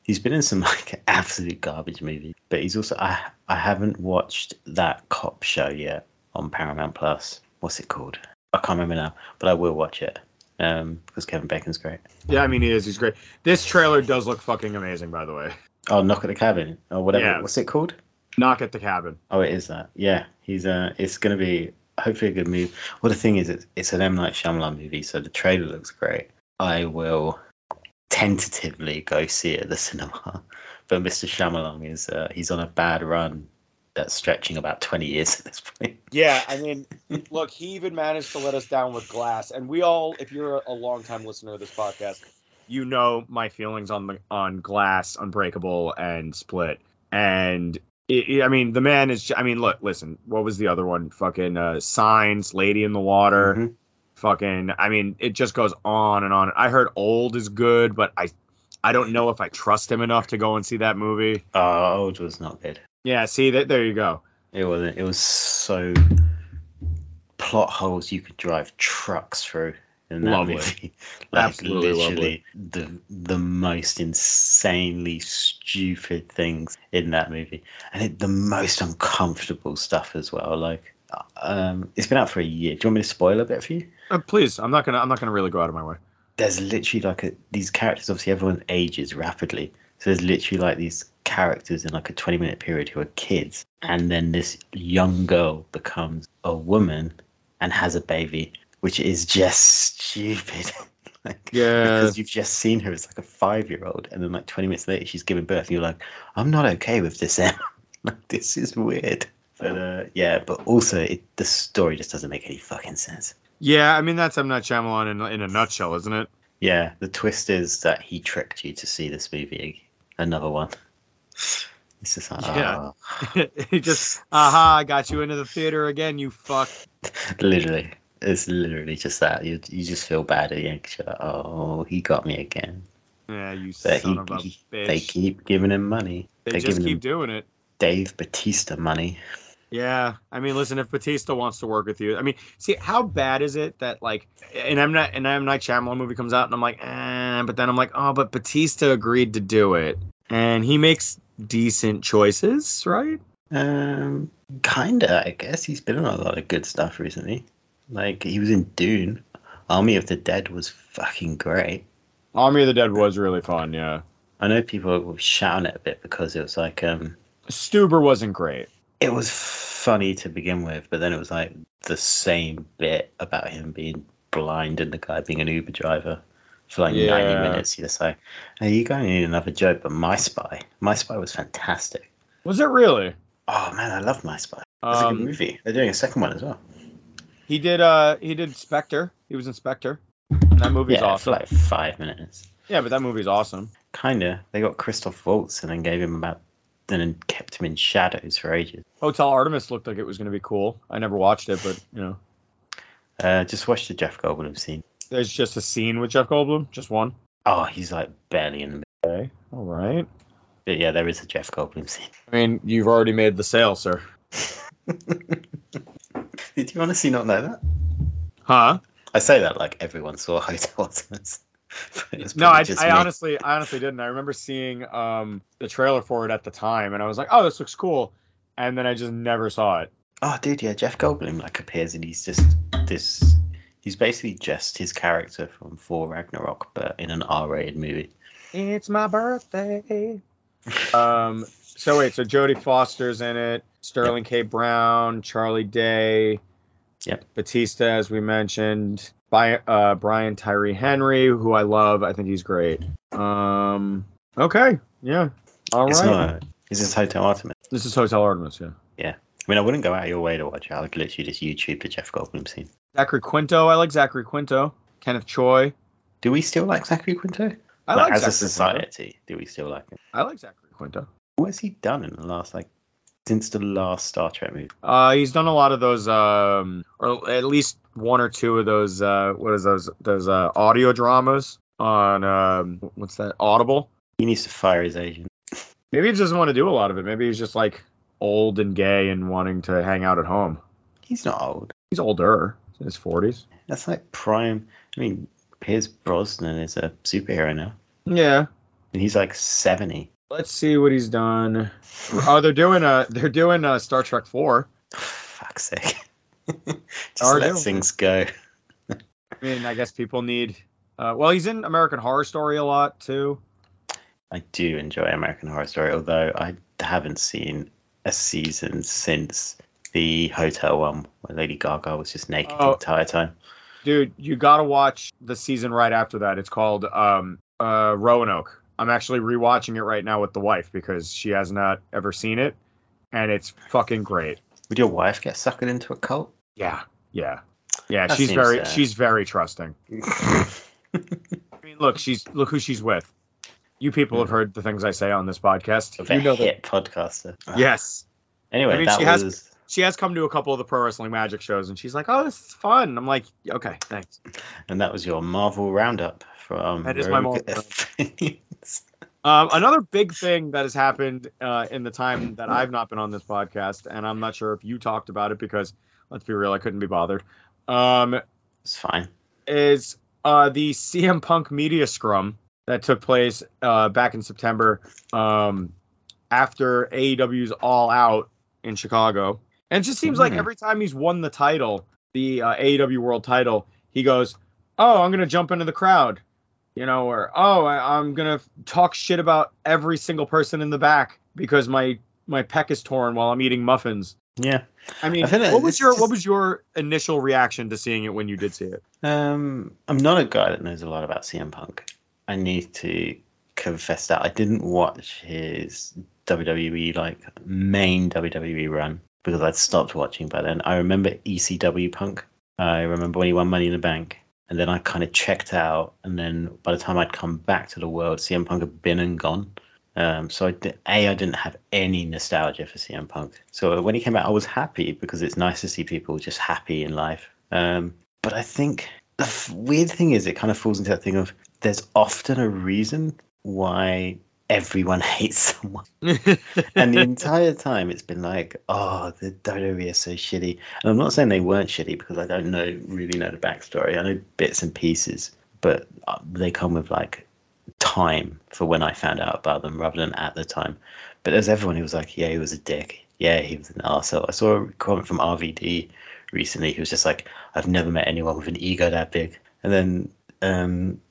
he's been in some like absolute garbage movies. But he's also I I haven't watched that cop show yet on Paramount Plus. What's it called? I can't remember now, but I will watch it. Um, because Kevin Bacon's great. Yeah, I mean he is. He's great. This trailer does look fucking amazing, by the way. Oh, Knock at the Cabin or whatever. Yeah. What's it called? Knock at the cabin. Oh, it is that. Yeah, he's uh, it's gonna be hopefully a good movie. Well, the thing is, it's, it's an M Night Shyamalan movie, so the trailer looks great. I will tentatively go see it at the cinema, but Mr. Shyamalan is uh, he's on a bad run that's stretching about 20 years at this point. Yeah, I mean, look, he even managed to let us down with Glass, and we all, if you're a long time listener of this podcast, you know my feelings on the on Glass, Unbreakable, and Split, and it, it- I mean, the man is. I mean, look, listen, what was the other one? Fucking uh, Signs, Lady in the Water. Mhm. Fucking, I mean, it just goes on and on. I heard Old is good, but I, I don't know if I trust him enough to go and see that movie. Oh, old was not good. Yeah, see that there you go. It wasn't. It was so plot holes you could drive trucks through in that Lovely. movie. like Absolutely literally the the most insanely stupid things in that movie, and it, the most uncomfortable stuff as well. Like, um, it's been out for a year. Do you want me to spoil a bit for you? Uh, please, I'm not gonna, I'm not gonna really go out of my way. there's literally like a, these characters obviously everyone ages rapidly so there's literally like these characters in like a 20 minute period who are kids and then this young girl becomes a woman and has a baby which is just stupid like, Yeah. because you've just seen her as like a five year old and then like 20 minutes later she's giving birth and you're like i'm not okay with this Em. like this is weird but uh yeah but also it, the story just doesn't make any fucking sense Yeah, I mean that's M Night Shyamalan in, in a nutshell, isn't it? Yeah, the twist is that he tricked you to see this movie. Another one. It's just like, Yeah. ah. he just, aha, I got you into the theater again, you fuck. literally, it's literally just that. You you just feel bad at the end like, oh, he got me again. Yeah, you But son he, of a he- bitch. they keep giving him money. They They're just keep doing it. Dave Batista money. Yeah, I mean, listen, if Batista wants to work with you, I mean, see, how bad is it that like, and I'm not, and I'm Night Shyamalan movie comes out, and I'm like, eh, but then I'm like, oh, but Batista agreed to do it, and he makes decent choices, right? Um, kinda, I guess. He's been on a lot of good stuff recently. Like he was in Dune. Army of the Dead was fucking great. Army of the Dead was really fun, yeah. I know people were shouting it a bit because it was like um Stuber wasn't great. it was funny to begin with, but then it was like the same bit about him being blind and the guy being an Uber driver for like 90 minutes. You're just like, hey, you going to need another joke, but My Spy, My Spy was fantastic. Was it really? Oh man, I love My Spy. That's a good Um, movie. They're doing a second one as well. He did, uh, he did Spectre. He was Inspector. And that movie's yeah, awesome. for like five minutes. Yeah, but that movie's awesome. Kinda. They got Christoph Waltz and then gave him about, then kept him in shadows for ages. Hotel Artemis looked like it was going to be cool. I never watched it, but you know, Uh, just watch the Jeff Goldblum scene. there's just a scene with Jeff Goldblum, just one. Oh, he's like barely in the middle. Okay, all right. But yeah, there is a Jeff Goldblum scene. I mean, you've already made the sale, sir. Did you honestly not know that? Huh? I say that like everyone saw Hotel Artemis. No, I, I honestly, I honestly didn't. I remember seeing um the trailer for it at the time, and I was like, oh, this looks cool, and then I just never saw it. Oh, dude, yeah, Jeff Goldblum like appears and he's just this. He's basically just his character from Thor Ragnarok, but in an R-rated movie. It's my birthday. Um. So wait, so Jodie Foster's in it. Sterling K. Brown, Charlie Day. Yep. Batista, as we mentioned. By uh, Brian Tyree Henry, who I love. I think he's great. Um. Okay. Yeah. All right. it's not. Is this Hotel Artemis? This is Hotel Artemis. Yeah. Yeah. I mean, I wouldn't go out of your way to watch it. I would literally just YouTube the Jeff Goldblum scene. Zachary Quinto. I like Zachary Quinto. Kenneth Choi. Do we still like Zachary Quinto? I like, as a Zachary society, do we still like him? I like Zachary Quinto. What has he done in the last like since the last Star Trek movie? Uh, he's done a lot of those, um, or at least one or two of those. Uh, what is those? Those uh, audio dramas on um, what's that? Audible. He needs to fire his agent. Maybe he doesn't want to do a lot of it. Maybe he's just like old and gay and wanting to hang out at home. He's not old. He's older. He's in his forties. That's like prime. I mean, Pierce Brosnan is a superhero now, Yeah. and he's like seventy. Let's see what he's done. Oh, they're doing a they're doing a Star Trek four. Fuck's sake. Just Are let things go. I mean, I guess people need. Uh, well, he's in American Horror Story a lot too. I do enjoy American Horror Story, although I haven't seen a season since the hotel one where Lady Gaga was just naked the Oh. entire time. Dude, you gotta watch the season right after that. It's called um, uh, Roanoke. I'm actually rewatching it right now with the wife because she has not ever seen it, and it's fucking great. Would your wife get suckered into a cult? Yeah, yeah, yeah. That she's very sad. she's very trusting. I mean, look, she's look who she's with. You people have heard the things I say on this podcast. of You a know that. hit podcaster. Yes. Anyway, I mean, that she has- was she has come to a couple of the pro wrestling magic shows, and she's like, "Oh, this is fun." I'm like, "Okay, thanks." And that was your Marvel roundup from. That is my Marvel Um, another big thing that has happened uh, in the time that I've not been on this podcast, and I'm not sure if you talked about it because, let's be real, I couldn't be bothered. Um, it's fine. Is uh, the CM Punk media scrum that took place uh, back in September um, after AEW's All Out in Chicago. And it just seems mm. like every time he's won the title, the uh, AEW World title, he goes, "Oh, I'm gonna jump into the crowd," you know, or "Oh, I, am gonna talk shit about every single person in the back because my my peck is torn while I'm eating muffins." Yeah. I mean, I what was your just... what was your initial reaction to seeing it when you did see it? Um, I'm not a guy that knows a lot about CM Punk. I need to confess that I didn't watch his WWE like main WWE run because I'd stopped watching by then. I remember ECW Punk. I remember when he won Money in the Bank, and then I kind of checked out. And then by the time I'd come back to the world, CM Punk had been and gone. Um, so I did, a I didn't have any nostalgia for CM Punk. So when he came out, I was happy because it's nice to see people just happy in life. Um, but I think the f- weird thing is, it kind of falls into that thing of there's often a reason why everyone hates someone. and the entire time it's been like, oh, the WWE is so shitty. And I'm not saying they weren't shitty because I don't know really know the backstory. I know bits and pieces, but uh, they come with like time for when I found out about them rather than at the time. But there's everyone who was like, yeah, he was a dick. Yeah, he was an arsehole. I saw a comment from RVD recently who was just like, I've never met anyone with an ego that big. And then um,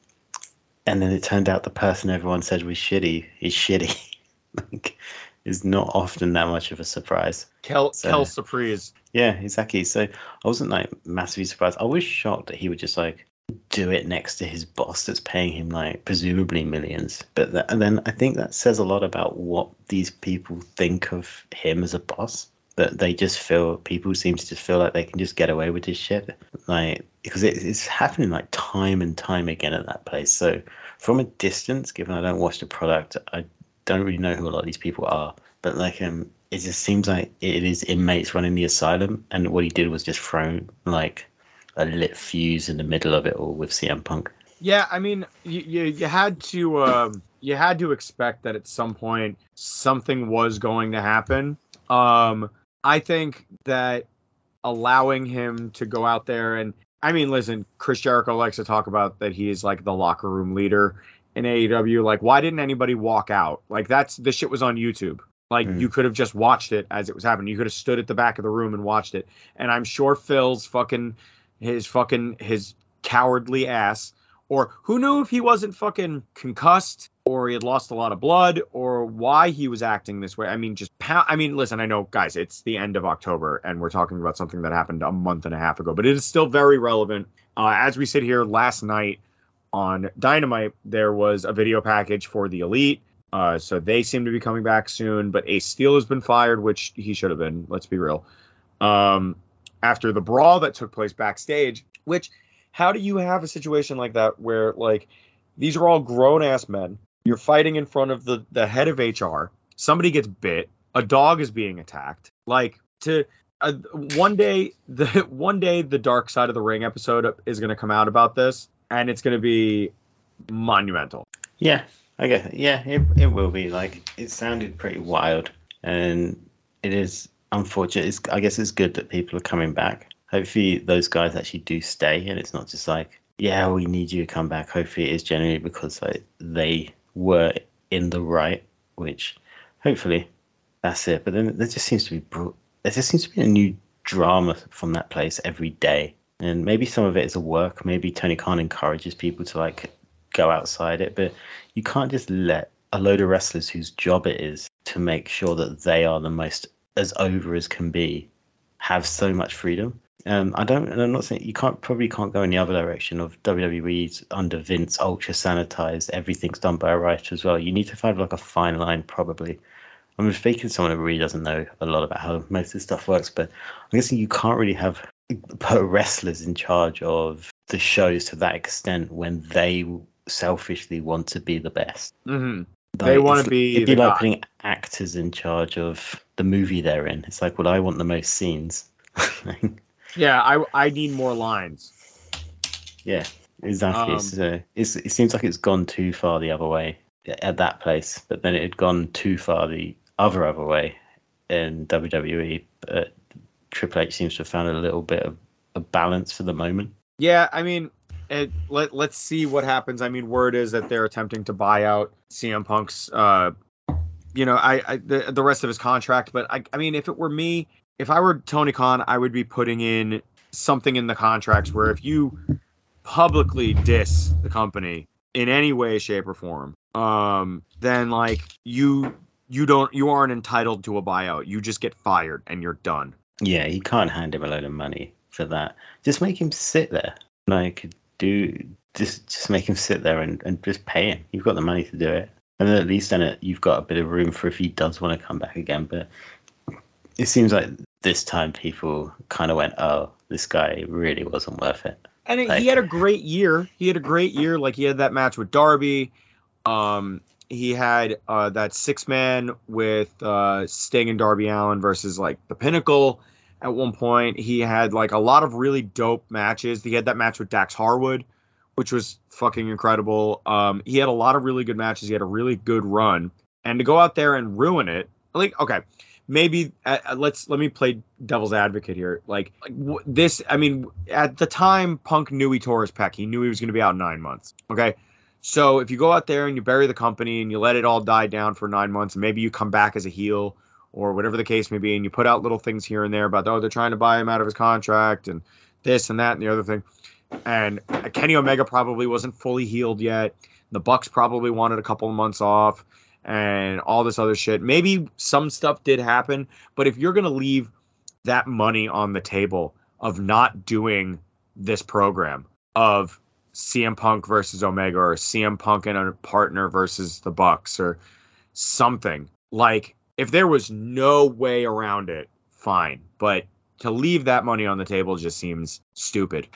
and then it turned out the person everyone said was shitty is shitty. like, is not often that much of a surprise. Kel, so, Kel surprise. Yeah, exactly. So I wasn't like massively surprised. I was shocked that he would just like do it next to his boss that's paying him like presumably millions. But that, and then I think that says a lot about what these people think of him as a boss. That they just feel people seem to just feel like they can just get away with this shit. Like because it, it's happening like time and time again at that place. So from a distance, given I don't watch the product, I don't really know who a lot of these people are. But like um, it just seems like it is inmates running the asylum, and what he did was just throw like a lit fuse in the middle of it all with CM Punk. Yeah, I mean, you you, you had to um, you had to expect that at some point something was going to happen. Um, I think that allowing him to go out there and I mean, listen, Chris Jericho likes to talk about that he's like the locker room leader in AEW. Like, why didn't anybody walk out? Like, that's this shit was on YouTube. Like, mm. you could have just watched it as it was happening. You could have stood at the back of the room and watched it. And I'm sure Phil's fucking his fucking his cowardly ass, or who knew if he wasn't fucking concussed or he had lost a lot of blood or why he was acting this way. I mean, just I mean, listen, I know, guys, it's the end of October and we're talking about something that happened a month and a half ago, but it is still very relevant. Uh, as we sit here last night on Dynamite, there was a video package for the Elite. Uh, so they seem to be coming back soon, but Ace Steel has been fired, which he should have been. Let's be real. Um, after the brawl that took place backstage, which how do you have a situation like that where like these are all grown ass men you're fighting in front of the the head of HR. Somebody gets bit. A dog is being attacked. Like to uh, one day the one day the dark side of the ring episode is going to come out about this and it's going to be monumental. Yeah, I guess. Yeah, it it will be. Like it sounded pretty wild, and it is unfortunate. It's, I guess it's good that people are coming back. Hopefully, those guys actually do stay, and it's not just like, yeah, we need you to come back. Hopefully, it is genuinely because like they were in the right, which hopefully that's it. But then there just seems to be there just seems to be a new drama from that place every day, and maybe some of it is a work. Maybe Tony Khan encourages people to like go outside it, but you can't just let a load of wrestlers whose job it is to make sure that they are the most as over as can be have so much freedom um, I don't. I'm not saying you can't probably can't go in the other direction of WWE's under Vince, ultra sanitized. Everything's done by a writer as well. You need to find like a fine line, probably. I'm speaking to someone who really doesn't know a lot about how most of this stuff works, but I'm guessing you can't really have put wrestlers in charge of the shows to that extent when they selfishly want to be the best. Mm-hmm. They Like, wanna be It'd be the like guy. putting actors in charge of the movie they're in. It's like, well, I want the most scenes. Yeah, I I need more lines. yeah, exactly. Um, so it's, it seems like it's gone too far the other way at that place, but then it had gone too far the other other way in WWE. But Triple H seems to have found a little bit of a balance for the moment. Yeah, I mean, it, let let's see what happens. I mean, word is that they're attempting to buy out CM Punk's, uh, you know, I, I the the rest of his contract. But I, I mean, if it were me, if I were Tony Khan, I would be putting in something in the contracts where if you publicly diss the company in any way, shape, or form, um, then like you you don't you aren't entitled to a buyout. You just get fired and you're done. Yeah, you can't hand him a load of money for that. Just make him sit there. Like, do just just make him sit there and, and just pay him. You've got the money to do it, and then at least then it, you've got a bit of room for if he does want to come back again. But it seems like this time people kind of went, "Oh, this guy really wasn't worth it." And it- Like- he had a great year. He had a great year. Like he had that match with Darby. Um, he had uh, that six man with uh, Sting and Darby Allin versus like the Pinnacle. At one point, he had like a lot of really dope matches. He had that match with Dax Harwood, which was fucking incredible. Um, he had a lot of really good matches. He had a really good run, and to go out there and ruin it, like okay, maybe uh, uh, let's let me play devil's advocate here. Like, like w- this, I mean, at the time, Punk knew he tore his pec. He knew he was going to be out nine months. Okay. So if you go out there and you bury the company and you let it all die down for nine months, and maybe you come back as a heel or whatever the case may be, and you put out little things here and there about oh they're trying to buy him out of his contract and this and that and the other thing, and Kenny Omega probably wasn't fully healed yet. The Bucks probably wanted a couple of months off and all this other shit. Maybe some stuff did happen, but if you're gonna leave that money on the table of not doing this program of CM Punk versus Omega or CM Punk and a partner versus the Bucks or something like if there was no way around it, fine. But to leave that money on the table just seems stupid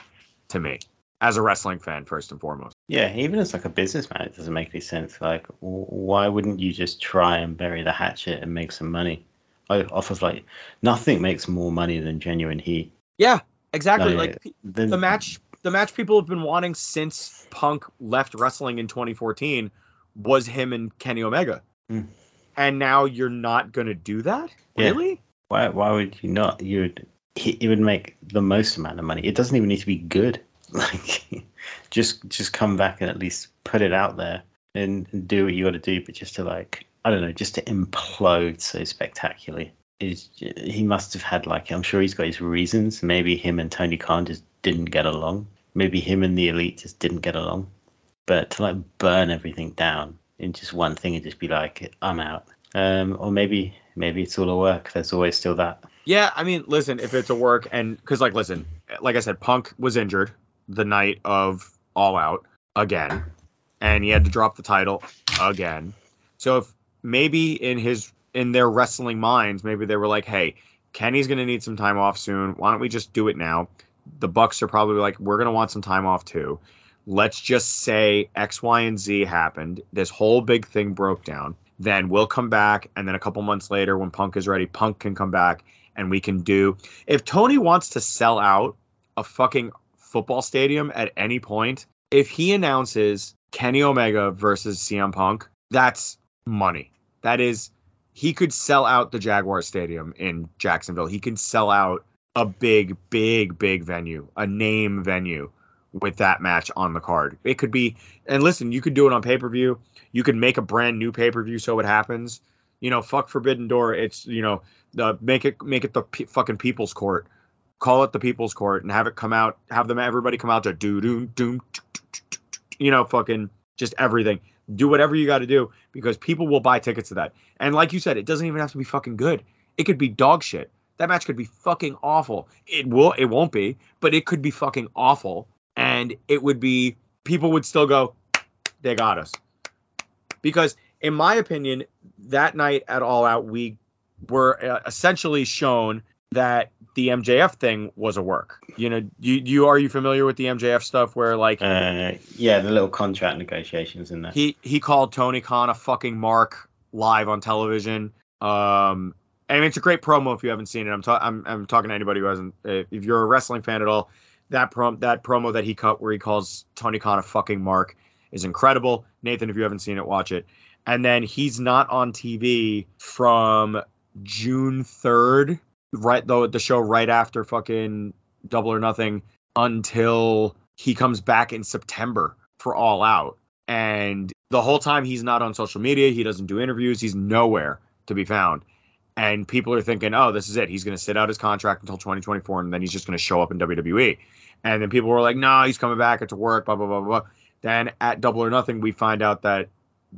to me as a wrestling fan, first and foremost. Yeah, even as like a businessman, it doesn't make any sense. Like, why wouldn't you just try and bury the hatchet and make some money? Off of like nothing makes more money than genuine heat. Yeah, exactly. Like, like The, the match the match people have been wanting since Punk left wrestling in 2014 was him and Kenny Omega. Hmm. And now you're not going to do that? Yeah. Really? Why? Why would you not? You would. It would make the most amount of money. It doesn't even need to be good. Like, just just come back and at least put it out there and, and do what you got to do. But just to like, I don't know, just to implode so spectacularly is he must have had like I'm sure he's got his reasons. Maybe him and Tony Khan just didn't get along. Maybe him and the elite just didn't get along. But to like burn everything down in just one thing and just be like, I'm out. Um, or maybe maybe it's all a work. There's always still that. Yeah, I mean, listen, if it's a work and cuz like listen, like I said Punk was injured the night of All Out again and he had to drop the title again. So if maybe in his in their wrestling minds, maybe they were like, "Hey, Kenny's going to need some time off soon. Why don't we just do it now?" The Bucks are probably like, "We're going to want some time off too." Let's just say X, Y, and Z happened. This whole big thing broke down. Then we'll come back, and then a couple months later, when Punk is ready, Punk can come back, and we can do. If Tony wants to sell out a fucking football stadium at any point, if he announces Kenny Omega versus CM Punk, that's money. That is, he could sell out the Jaguar Stadium in Jacksonville. He can sell out a big, big, big venue, a name venue with that match on the card. It could be, and listen, you could do it on pay per view. You could make a brand new pay per view so it happens. You know, fuck Forbidden Door. It's you know, make it make it the p- fucking People's Court. Call it the People's Court and have it come out. Have them everybody come out to do do do, you know, fucking just everything. Do whatever you got to do because people will buy tickets to that. And like you said, it doesn't even have to be fucking good. It could be dog shit. That match could be fucking awful. It will. It won't be, but it could be fucking awful. And it would be. People would still go. They got us. Because in my opinion, that night at All Out, we were uh, essentially shown that the MJF thing was a work. You know, you you are you familiar with the MJF stuff where like Uh, yeah, the little contract negotiations in there. he he called Tony Khan a fucking mark live on television. Um, and it's a great promo if you haven't seen it. I'm ta- I'm, I'm talking to anybody who hasn't. uh, If you're a wrestling fan at all, that prom that promo that he cut where he calls Tony Khan a fucking mark is incredible. Nathan, if you haven't seen it, watch it. And then he's not on TV from June 3rd, right though the show right after fucking Double or Nothing until he comes back in September for All Out. And the whole time he's not on social media, he doesn't do interviews, he's nowhere to be found. And people are thinking, oh, this is it. He's going to sit out his contract until 2024, and then he's just going to show up in WWE. And then people were like, no, he's coming back. It's a work, blah, blah, blah, blah. Then at Double or Nothing, we find out that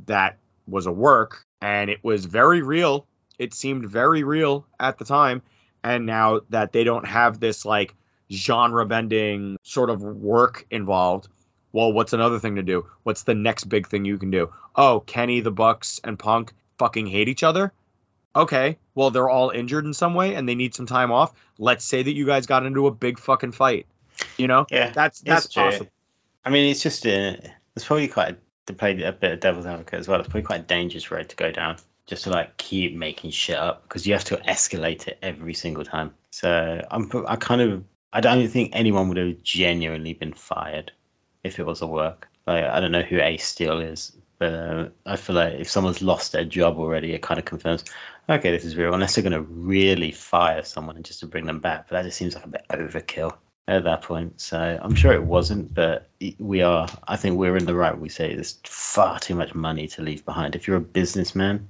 that was a work, and it was very real. It seemed very real at the time. And now that they don't have this like genre bending sort of work involved, well, what's another thing to do? What's the next big thing you can do? Oh, Kenny, the Bucks, and Punk fucking hate each other. Okay, well, they're all injured in some way and they need some time off. Let's say that you guys got into a big fucking fight. You know, Yeah, that's that's true. possible. I mean, it's just a, it's probably quite to play a bit of devil's advocate as well. It's probably quite a dangerous road to go down, just to like keep making shit up because you have to escalate it every single time. So I'm, I kind of, I don't think anyone would have genuinely been fired if it was a work. Like I don't know who Ace Steel is, but uh, I feel like if someone's lost their job already, it kind of confirms, okay, this is real. Unless they're going to really fire someone just to bring them back, but that just seems like a bit overkill at that point. So I'm sure it wasn't, but we are. I think we're in the right. We say there's far too much money to leave behind. If you're a businessman,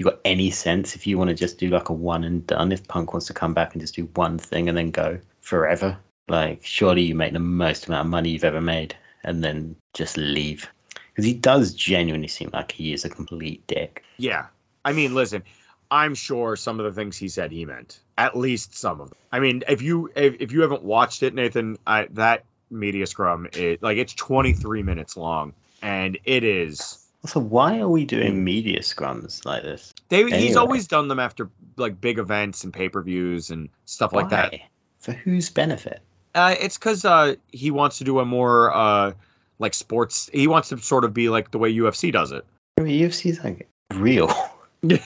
you've got any sense, if you want to just do like a one and done, if Punk wants to come back and just do one thing and then go forever, like surely you make the most amount of money you've ever made and then just leave. Because he does genuinely seem like he is a complete dick. Yeah. I mean, listen, I'm sure some of the things he said he meant. At least some of them. I mean, if you if, if you haven't watched it, Nathan, I, that media scrum, it like it's 23 minutes long, and it is. Also, why are we doing media scrums like this? They, He's always done them after like big events and pay per views and stuff like that. For whose benefit? Uh, it's because uh, he wants to do a more uh, like sports. He wants to sort of be like the way UFC does it. I mean, UFC's like real. it'd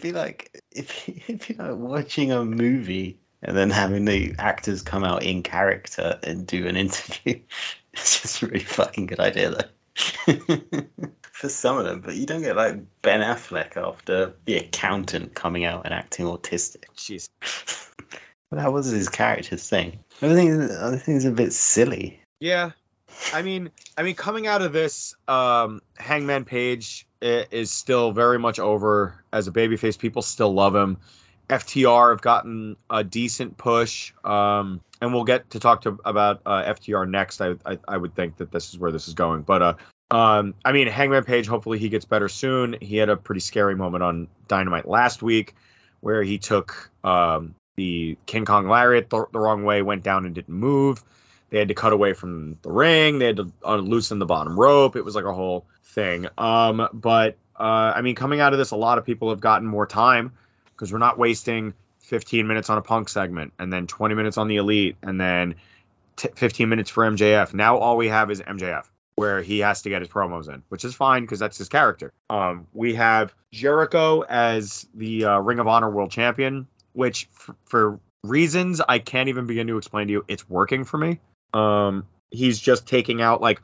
be like if it'd be like watching a movie and then having the actors come out in character and do an interview. It's just a really fucking good idea though. For some of them, but you don't get like Ben Affleck after the accountant coming out and acting autistic. jeez. That was his character's thing. Everything, everything is a bit silly. Yeah, I mean, I mean, coming out of this, um, Hangman Page is still very much over as a babyface. People still love him. FTR have gotten a decent push, um, and we'll get to talk to about uh, FTR next. I, I I would think that this is where this is going, but uh, um, I mean, Hangman Page. Hopefully, he gets better soon. He had a pretty scary moment on Dynamite last week, where he took um, the King Kong lariat the, the wrong way, went down and didn't move. They had to cut away from the ring. They had to uh, loosen the bottom rope. It was like a whole thing. Um, but uh, I mean, coming out of this, a lot of people have gotten more time because we're not wasting 15 minutes on a punk segment and then 20 minutes on the elite and then t- 15 minutes for MJF. Now all we have is MJF where he has to get his promos in, which is fine because that's his character. Um, we have Jericho as the uh, Ring of Honor World Champion, which f- for reasons I can't even begin to explain to you, it's working for me. Um, he's just taking out like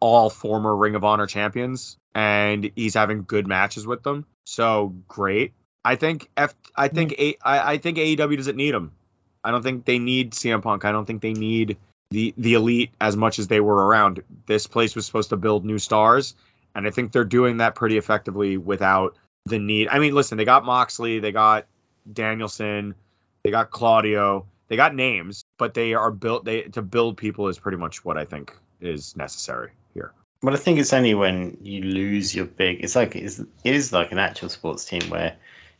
all former Ring of Honor champions, and he's having good matches with them. So great. I think F. I think A. I, I think AEW doesn't need him. I don't think they need CM Punk. I don't think they need the the elite as much as they were around. This place was supposed to build new stars, and I think they're doing that pretty effectively without the need. I mean, listen, they got Moxley, they got Danielson, they got Claudio, they got names, but they are built. They to build people is pretty much what I think is necessary here. But I think it's only when you lose your big. It's like it's, it is like an actual sports team where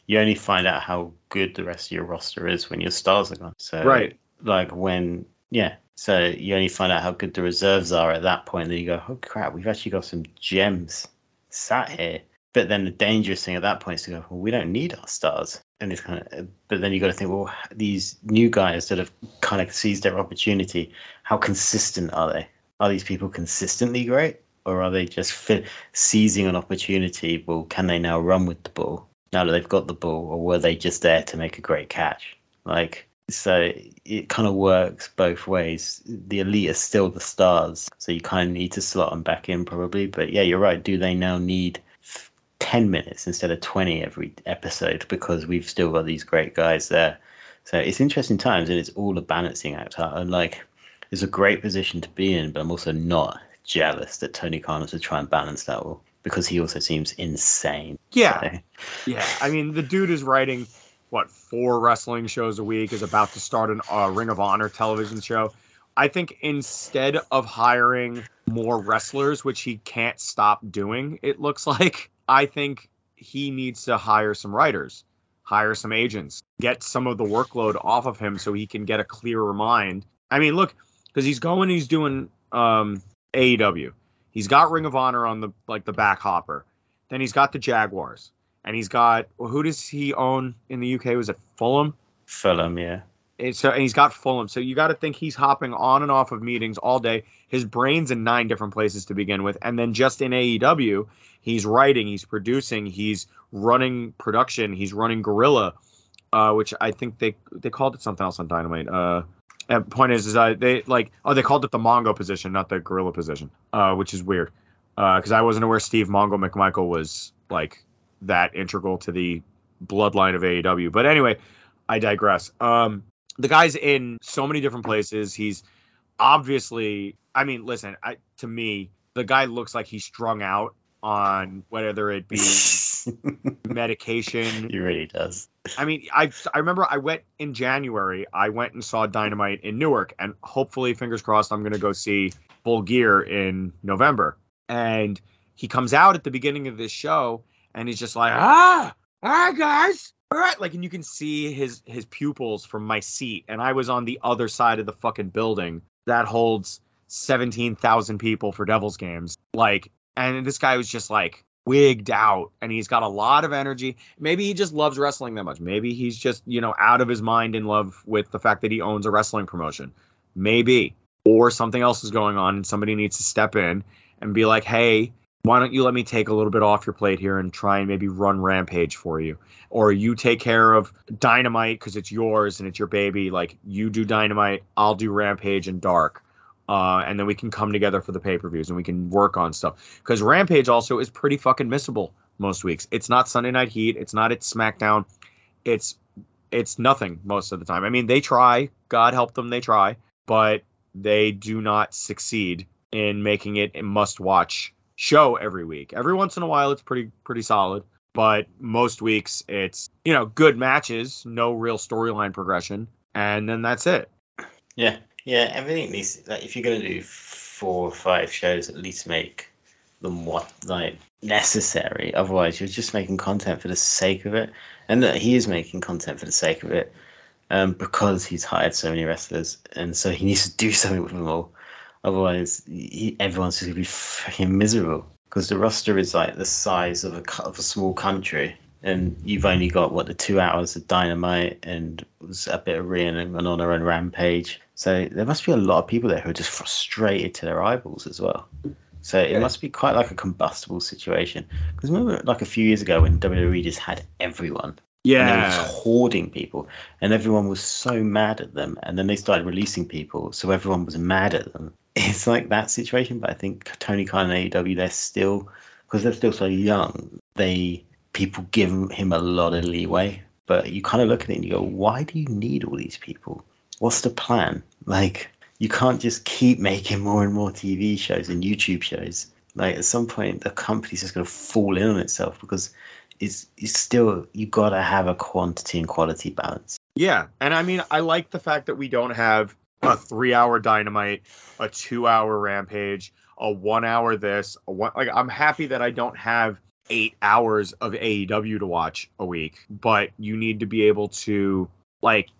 you only find out how good the rest of your roster is when your stars are gone. So Right. like when yeah. So you only find out how good the reserves are at that point. Then you go, oh crap, we've actually got some gems sat here. But then the dangerous thing at that point is to go, well, we don't need our stars. and it's kind of, but then you got to think, well, these new guys that have kind of seized their opportunity, how consistent are they? Are these people consistently great, or are they just fi- seizing an opportunity? Well, can they now run with the ball now that they've got the ball, or were they just there to make a great catch? Like, so it kind of works both ways. The elite are still the stars, so you kind of need to slot them back in probably. But yeah, you're right. Do they now need 10 minutes instead of 20 every episode because we've still got these great guys there? So it's interesting times, and it's all a balancing act. And like, it's a great position to be in, but I'm also not jealous that Tony Khan has to try and balance that all because he also seems insane. Yeah. So, Yeah, I mean, the dude is writing what four wrestling shows a week, is about to start a uh, Ring of Honor television show. I think instead of hiring more wrestlers, which he can't stop doing, it looks like, I think he needs to hire some writers, hire some agents, get some of the workload off of him so he can get a clearer mind. I mean, look, because he's going, he's doing um, AEW. He's got Ring of Honor on the like the back hopper. Then he's got the Jaguars, and he's got well, who does he own in the UK? Was it Fulham? Fulham, yeah. And so and he's got Fulham. So you got to think he's hopping on and off of meetings all day. His brain's in nine different places to begin with, and then just in AEW, he's writing, he's producing, he's running production, he's running Gorilla, uh, which I think they they called it something else on Dynamite. Uh, and point is, is uh, they like oh they called it the Mongo position, not the Gorilla position, uh, which is weird because I wasn't aware Steve Mongo McMichael was like that integral to the bloodline of AEW. But anyway, I digress. Um, the guy's in so many different places. He's obviously, I mean, listen, I, to me, the guy looks like he's strung out on whether it be medication. he really does. I mean, I I remember I went in January. I went and saw Dynamite in Newark, and hopefully, fingers crossed, I'm gonna go see Full Gear in November. And he comes out at the beginning of this show, and he's just like, ah, all right, guys, all right, like, and you can see his his pupils from my seat, and I was on the other side of the fucking building that holds seventeen thousand people for Devils games, like, and this guy was just like wigged out and he's got a lot of energy. Maybe he just loves wrestling that much. Maybe he's just, you know, out of his mind in love with the fact that he owns a wrestling promotion. Maybe. Or something else is going on and somebody needs to step in and be like, hey, why don't you let me take a little bit off your plate here and try and maybe run Rampage for you? Or you take care of Dynamite because it's yours and it's your baby. Like, you do Dynamite, I'll do Rampage and Dark uh, and then we can come together for the pay per views and we can work on stuff. Because Rampage also is pretty fucking missable most weeks. It's not Sunday Night Heat. It's not it's SmackDown. It's it's nothing most of the time. I mean, they try. God help them, they try, but they do not succeed in making it a must watch show every week. Every once in a while, it's pretty pretty solid. But most weeks, it's you know good matches, no real storyline progression, and then that's it. Yeah, yeah. Everything needs like if you're gonna do four or five shows, at least make them what like necessary. Otherwise, you're just making content for the sake of it. And that he is making content for the sake of it, um, because he's hired so many wrestlers, and so he needs to do something with them all. Otherwise, he, everyone's just gonna be fucking miserable. Because the roster is like the size of a of a small country, and you've only got what the two hours of Dynamite and was a bit of Ring and Honor own Rampage. So there must be a lot of people there who are just frustrated to their eyeballs as well. So it Yeah. must be quite like a combustible situation. Because remember, like a few years ago when WWE just had everyone, and they were just hoarding people, and everyone was so mad at them, and then they started releasing people, so everyone was mad at them. It's like that situation, but I think Tony Khan and AEW, they're still because they're still so young. They people give him a lot of leeway, but you kind of look at it and you go, why do you need all these people? What's the plan? Like you can't just keep making more and more TV shows and YouTube shows. Like at some point, the company's just going to fall in on itself because it's it's still you got to have a quantity and quality balance. Yeah, and I mean, I like the fact that we don't have a three-hour Dynamite, a two-hour Rampage, a one-hour this. A one, like, I'm happy that I don't have eight hours of AEW to watch a week, but you need to be able to like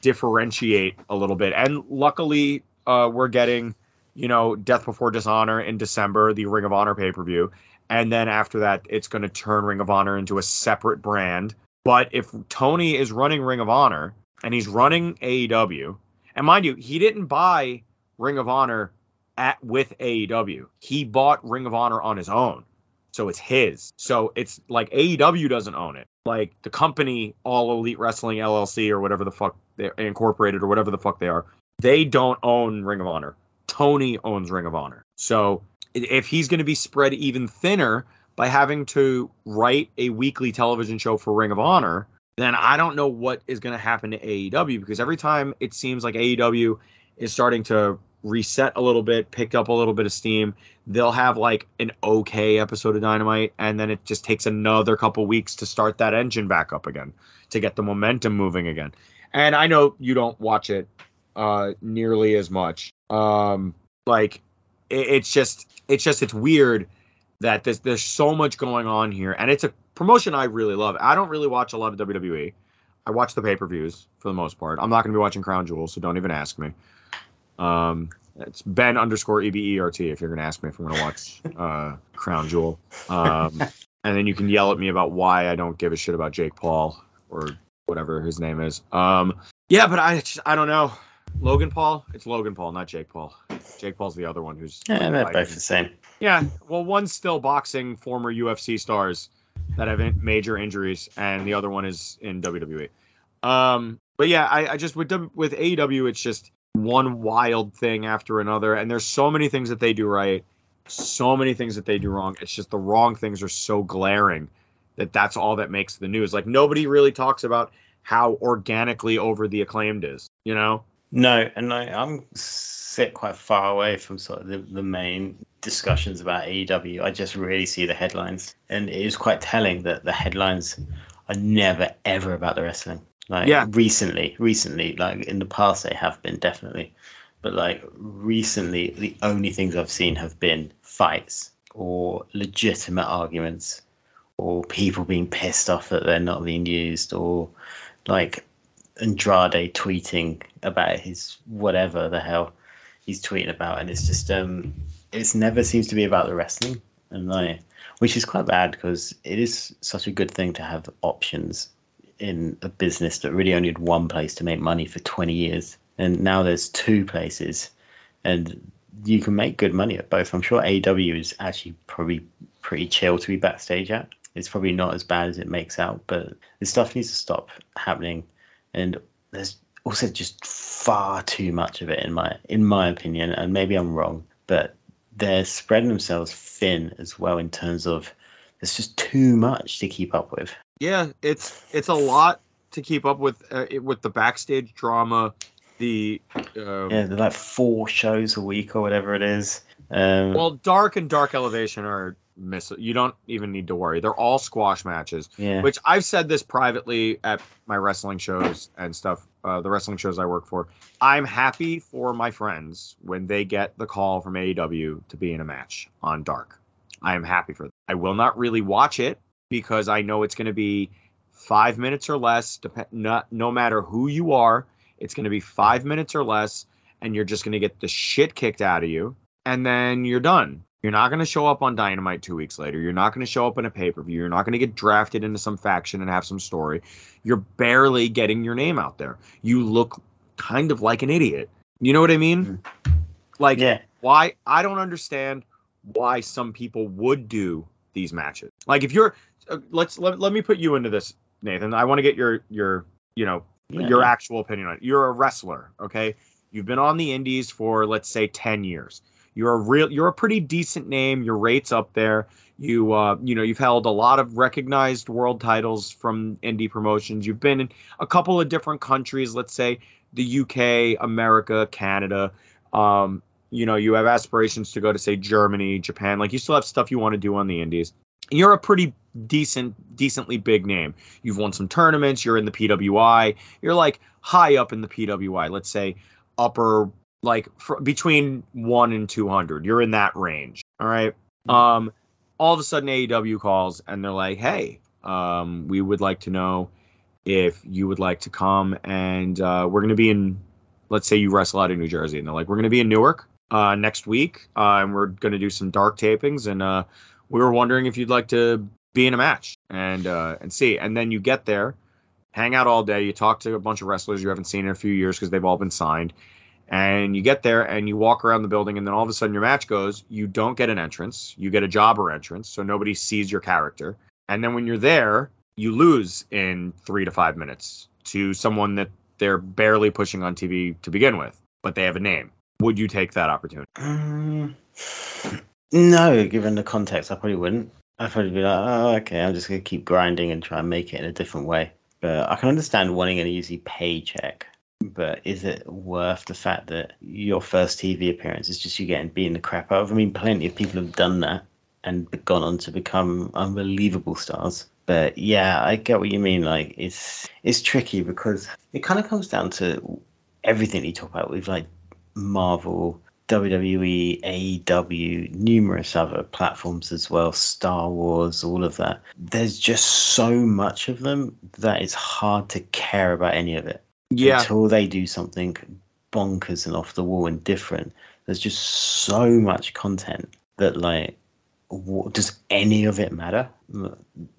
differentiate a little bit. And luckily, uh, we're getting, you know, Death Before Dishonor in December, the Ring of Honor pay-per-view, and then after that, it's going to turn Ring of Honor into a separate brand But if Tony is running Ring of Honor and he's running AEW, and mind you, he didn't buy Ring of Honor at with AEW. He bought Ring of Honor on his own. So it's his. So it's like AEW doesn't own it. Like the company All Elite Wrestling LLC or whatever the fuck they're incorporated or whatever the fuck they are, they don't own Ring of Honor. Tony owns Ring of Honor. So if he's going to be spread even thinner by having to write a weekly television show for Ring of Honor, then I don't know what is going to happen to AEW because every time it seems like AEW is starting to reset a little bit, pick up a little bit of steam, they'll have like an okay episode of Dynamite, and then it just takes another couple weeks to start that engine back up again, to get the momentum moving again. And I know you don't watch it uh, nearly as much. Um, like it, it's just, it's just, it's weird that there's there's so much going on here, and it's a promotion I really love. I don't really watch a lot of WWE. I watch the pay per views for the most part. I'm not going to be watching Crown Jewel, so don't even ask me. Um, it's Ben underscore EBERT if you're going to ask me if I'm going to watch uh, Crown Jewel. Um, and then you can yell at me about why I don't give a shit about Jake Paul or whatever his name is. Um, yeah, but I just, I don't know. Logan Paul, it's Logan Paul, not Jake Paul. Jake Paul's the other one who's Yeah, they're both the same. Yeah, well, one's still boxing former UFC stars that have in- major injuries, and the other one is in WWE. Um, but yeah, I, I just with W- with AEW, it's just one wild thing after another, and there's so many things that they do right, so many things that they do wrong. It's just the wrong things are so glaring that that's all that makes the news. Like nobody really talks about how organically over the acclaimed is, you know? No, and I, I'm sit quite far away from sort of the, the main discussions about AEW. I just really see the headlines, and it is quite telling that the headlines are never ever about the wrestling. Like Yeah. recently, recently, like in the past they have been definitely, but like recently, the only things I've seen have been fights or legitimate arguments or people being pissed off that they're not being used or like Andrade tweeting about his whatever the hell he's tweeting about, and it's just um, it's never seems to be about the wrestling, and like, which is quite bad because it is such a good thing to have options in a business that really only had one place to make money for 20 years, and now there's two places, and you can make good money at both. I'm sure AW is actually probably pretty chill to be backstage at. It's probably not as bad as it makes out, but this stuff needs to stop happening. And there's also just far too much of it in my in my opinion and maybe i'm wrong but they're spreading themselves thin as well in terms of there's just too much to keep up with. Yeah, it's it's a lot to keep up with uh, with the backstage drama, the um, yeah they're like four shows a week or whatever it is. Um well, dark and dark elevation are miss. You don't even need to worry. They're all squash matches. yeah Which I've said this privately at my wrestling shows and stuff. Uh, the wrestling shows I work for. I'm happy for my friends when they get the call from AEW to be in a match on Dark. I am happy for them. I will not really watch it because I know it's going to be five minutes or less. Dep- not, no matter who you are, it's going to be five minutes or less, and you're just going to get the shit kicked out of you, and then you're done. You're not going to show up on Dynamite two weeks later. You're not going to show up in a pay per view. You're not going to get drafted into some faction and have some story. You're barely getting your name out there. You look kind of like an idiot. You know what I mean? Like, yeah why? I don't understand why some people would do these matches. Like, if you're, uh, let's let, let me put you into this, Nathan. I want to get your your you know Yeah. your actual opinion on it. You're a wrestler, okay? You've been on the indies for let's say 10 years. You're a real you're a pretty decent name. Your rates up there. You uh you know, you've held a lot of recognized world titles from indie promotions. You've been in a couple of different countries, let's say the UK, America, Canada. Um you know, you have aspirations to go to say Germany, Japan. Like you still have stuff you want to do on the indies. You're a pretty decent decently big name. You've won some tournaments, you're in the PWI. You're like high up in the PWI. Let's say upper like fr- between 1 and 200 you're in that range all right um all of a sudden AEW calls and they're like hey um we would like to know if you would like to come and uh we're going to be in let's say you wrestle out of New Jersey and they're like we're going to be in Newark uh next week uh, and we're going to do some dark tapings and uh we were wondering if you'd like to be in a match and uh, and see. And then you get there, hang out all day. You talk to a bunch of wrestlers you haven't seen in a few years because they've all been signed. And you get there and you walk around the building, and then all of a sudden your match goes. You don't get an entrance. You get a jobber entrance, so nobody sees your character. And then when you're there, you lose in three to five minutes to someone that they're barely pushing on TV to begin with, but they have a name. Would you take that opportunity? Um, no, given the context, I probably wouldn't. I'd probably be like, oh, okay, I'm just gonna keep grinding and try and make it in a different way. But I can understand wanting an easy paycheck. But is it worth the fact that your first TV appearance is just you getting beaten the crap out of? I mean, plenty of people have done that and gone on to become unbelievable stars. But yeah, I get what you mean. Like it's it's tricky because it kind of comes down to everything you talk about with like Marvel, WWE, AEW, numerous other platforms as well, Star Wars, all of that. There's just so much of them that it's hard to care about any of it. Yeah. Until they do something bonkers and off the wall and different. There's just so much content that like what, does any of it matter?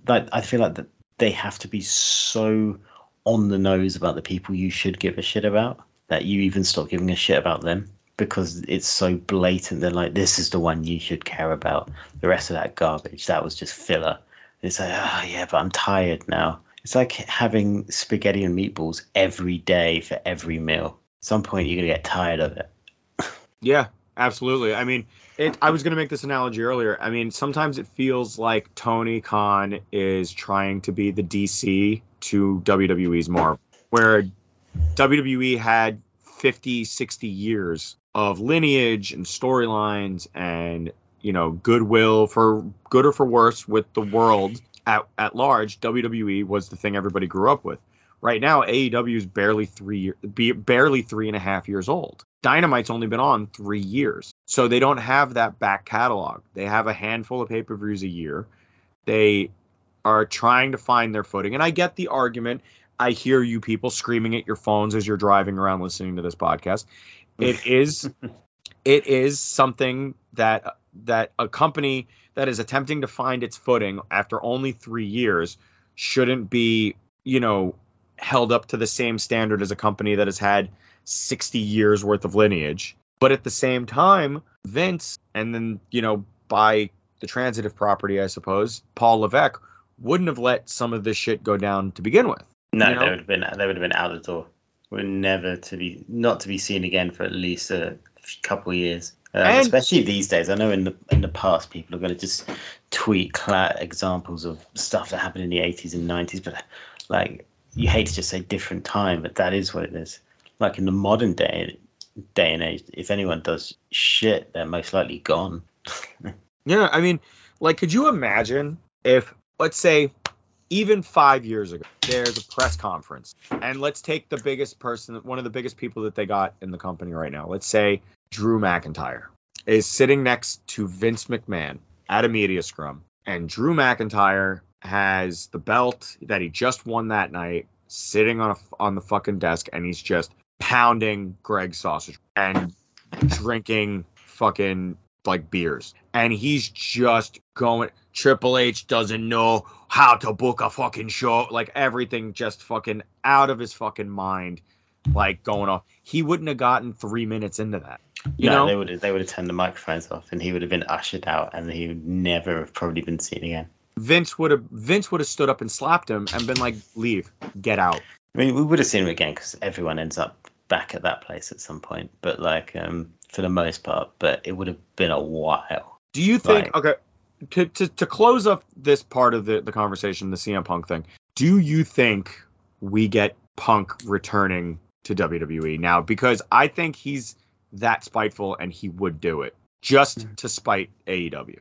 Like I feel like that they have to be so on the nose about the people you should give a shit about that you even stop giving a shit about them because it's so blatant. They're like, this is the one you should care about. The rest of that garbage, that was just filler. It's like, oh yeah, but I'm tired now. It's like having spaghetti and meatballs every day for every meal. At some point, you're gonna get tired of it. Yeah, absolutely. I mean, it, I was going to make this analogy earlier. I mean, sometimes it feels like Tony Khan is trying to be the DC to WWE's Marvel, where WWE had 50, 60 years of lineage and storylines and, you know, goodwill for good or for worse with the world at, at large. WWE was the thing everybody grew up with. Right now, AEW is barely three, barely three and a half years old. Dynamite's only been on three years. So they don't have that back catalog. They have a handful of pay per views a year. They are trying to find their footing. And I get the argument. I hear you people screaming at your phones as you're driving around listening to this podcast. It is it is something that that a company that is attempting to find its footing after only 3 years shouldn't be, you know, held up to the same standard as a company that has had 60 years worth of lineage. But at the same time, Vince, and then, you know, by the transitive property, I suppose, Paul Levesque wouldn't have let some of this shit go down to begin with. No, you know? they would have been they would have been out of the door. We're never to be not to be seen again for at least a couple of years. Um, And- especially these days, I know in the in the past people are going to just tweet cla examples of stuff that happened in the 80s and 90s, but like you hate to just say different time, but that is what it is. Like in the modern day day and age, if anyone does shit, they're most likely gone. Yeah, I mean, like, could you imagine if, let's say, even five years ago, there's a press conference, and let's take the biggest person, one of the biggest people that they got in the company right now. Let's say Drew McIntyre is sitting next to Vince McMahon at a media scrum, and Drew McIntyre has the belt that he just won that night sitting on a, on the fucking desk, and he's just pounding Greg sausage and drinking fucking like beers. And he's just going Triple H doesn't know how to book a fucking show. Like everything just fucking out of his fucking mind. Like going off. He wouldn't have gotten three minutes into that. You no, know? they would have they would have turned the microphones off, and he would have been ushered out, and he would never have probably been seen again. Vince would have Vince would have stood up and slapped him and been like, leave, get out. I mean, we would have seen him again because everyone ends up back at that place at some point. But like, um, for the most part, but it would have been a while. Do you think Right. okay to, to to close up this part of the, the conversation, the CM Punk thing, do you think we get Punk returning to WWE now? Because I think he's that spiteful and he would do it just hmm. to spite AEW.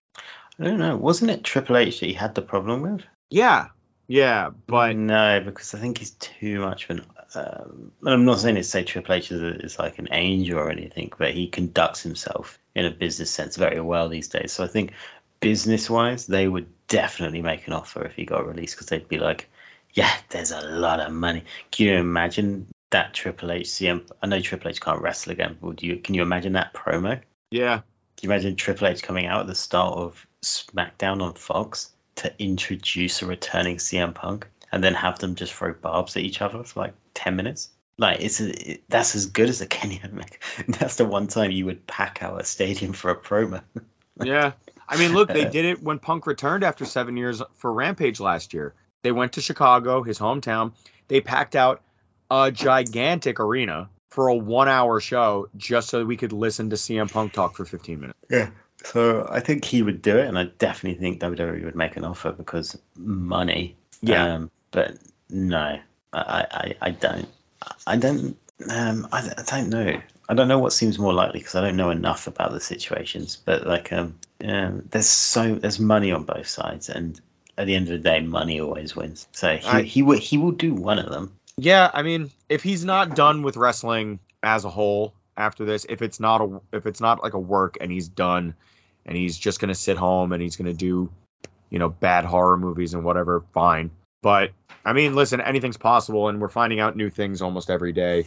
I don't know. Wasn't it Triple H that he had the problem with? Yeah. Yeah, but no, because I think he's too much of an. Um, I'm not saying to say Triple H is, is like an angel or anything, but he conducts himself in a business sense very well these days. So I think business wise, they would definitely make an offer if he got released because they'd be like, yeah, there's a lot of money. Can you imagine that Triple H CM? I know Triple H can't wrestle again, but would you? Can you imagine that promo? yeah. Can you imagine Triple H coming out at the start of SmackDown on Fox to introduce a returning CM Punk and then have them just throw barbs at each other for like 10 minutes. Like it's a, it, that's as good as a Kenny Omega. That's the one time you would pack out a stadium for a promo. yeah, I mean, look, they did it when Punk returned after seven years for Rampage last year. They went to Chicago, his hometown. They packed out a gigantic arena for a one-hour show just so that we could listen to CM Punk talk for 15 minutes. Yeah. So I think he would do it, and I definitely think WWE would make an offer because money. Yeah. Um, but no, I, I, I don't. I don't. Um, I, I don't know. I don't know what seems more likely because I don't know enough about the situations. But like, um, um, there's so there's money on both sides, and at the end of the day, money always wins. So he I- he will he will do one of them. Yeah, I mean, if he's not done with wrestling as a whole after this, if it's not a if it's not like a work and he's done and he's just gonna sit home and he's gonna do, you know, bad horror movies and whatever, fine. But I mean, listen, anything's possible and we're finding out new things almost every day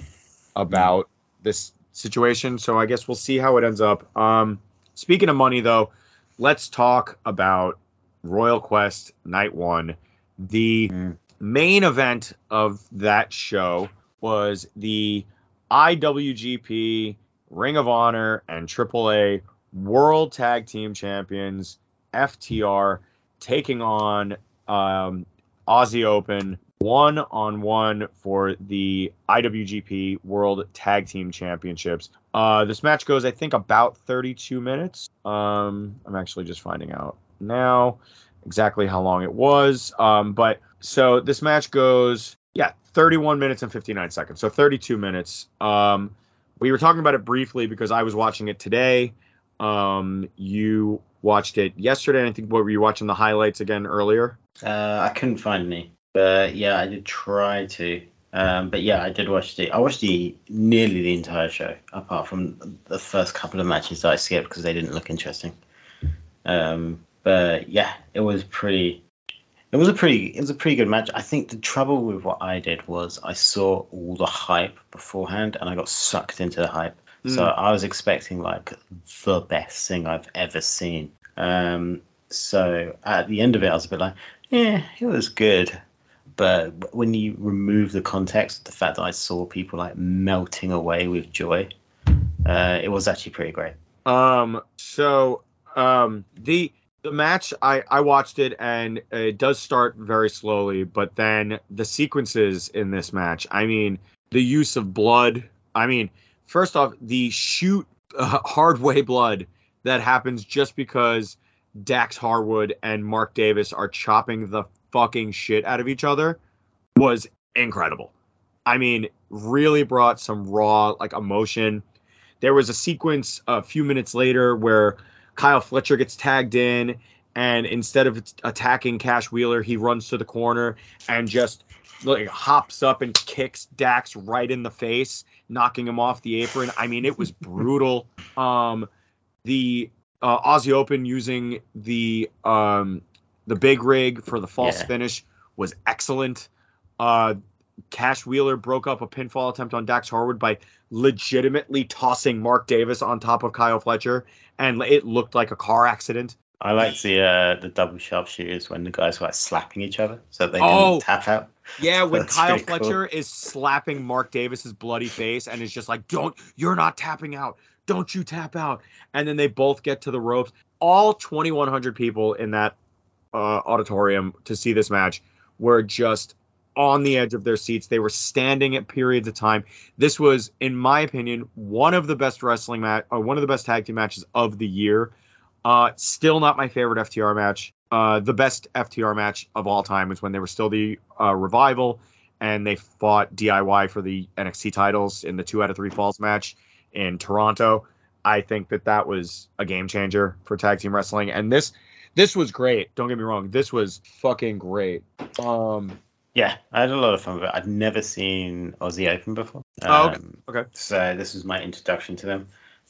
about this situation. So I guess we'll see how it ends up. Um speaking of money though, let's talk about Royal Quest Night One. The Mm. main event of that show was the IWGP Ring of Honor and AAA World Tag Team Champions FTR taking on um, Aussie Open one on one for the IWGP World Tag Team Championships. Uh, this match goes, I think, about 32 minutes. Um, I'm actually just finding out now exactly how long it was. Um, but so this match goes, yeah, 31 minutes and 59 seconds. So 32 minutes. Um, we were talking about it briefly because I was watching it today. Um, you watched it yesterday. I think what were you watching the highlights again earlier? Uh, I couldn't find any, but yeah, I did try to. Um, but yeah, I did watch the. I watched the nearly the entire show, apart from the first couple of matches that I skipped because they didn't look interesting. Um, but yeah, it was pretty. It was a pretty. It was a pretty good match. I think the trouble with what I did was I saw all the hype beforehand, and I got sucked into the hype. So Mm. I was expecting like the best thing I've ever seen. Um, so at the end of it, I was a bit like, yeah, it was good. But when you remove the context, the fact that I saw people like melting away with joy, uh, it was actually pretty great. Um, so um, the the match I I watched it and it does start very slowly, but then the sequences in this match. I mean, the use of blood. I mean, first off, the shoot uh, hard way blood that happens just because Dax Harwood and Mark Davis are chopping the fucking shit out of each other was incredible. I mean, really brought some raw like emotion. There was a sequence a few minutes later where Kyle Fletcher gets tagged in, and instead of attacking Cash Wheeler, he runs to the corner and just like hops up and kicks Dax right in the face, knocking him off the apron. I mean, it was brutal. Um, the uh, Aussie Open using the um, the big rig for the false Yeah. finish was excellent. Uh, Cash Wheeler broke up a pinfall attempt on Dax Harwood by legitimately tossing Mark Davis on top of Kyle Fletcher, and it looked like a car accident. I like the uh, the double sharpshooters when the guys were like slapping each other so they Oh. can tap out. Yeah, when Kyle pretty cool. Fletcher is slapping Mark Davis's bloody face and is just like, "Don't, you're not tapping out. Don't you tap out." And then they both get to the ropes. All 2,100 people in that uh, auditorium to see this match were just on the edge of their seats. They were standing at periods of time. This was, in my opinion, one of the best wrestling match, or one of the best tag team matches of the year. Uh, still not my favorite FTR match. Uh, the best FTR match of all time was when they were still the uh, revival and they fought DIY for the NXT titles in the two out of three falls match in Toronto. I think that that was a game changer for tag team wrestling, and this this was great. Don't get me wrong, this was fucking great. Um, Yeah, I had a lot of fun with it. I'd never seen Aussie Open before. Oh, okay. Um, Okay. So this was my introduction to them,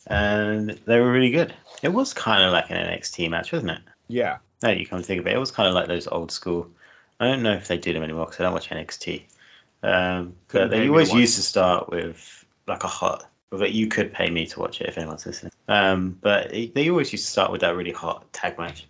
and they were really good. It was kind of like an NXT match, wasn't it? yeah, No, you come to think of it, it was kind of like those old school. I don't know if they do them anymore because I don't watch NXT. Um, but they always used to start with like a hot. But you could pay me to watch it if anyone's listening. Um, but it- they always used to start with that really hot tag match.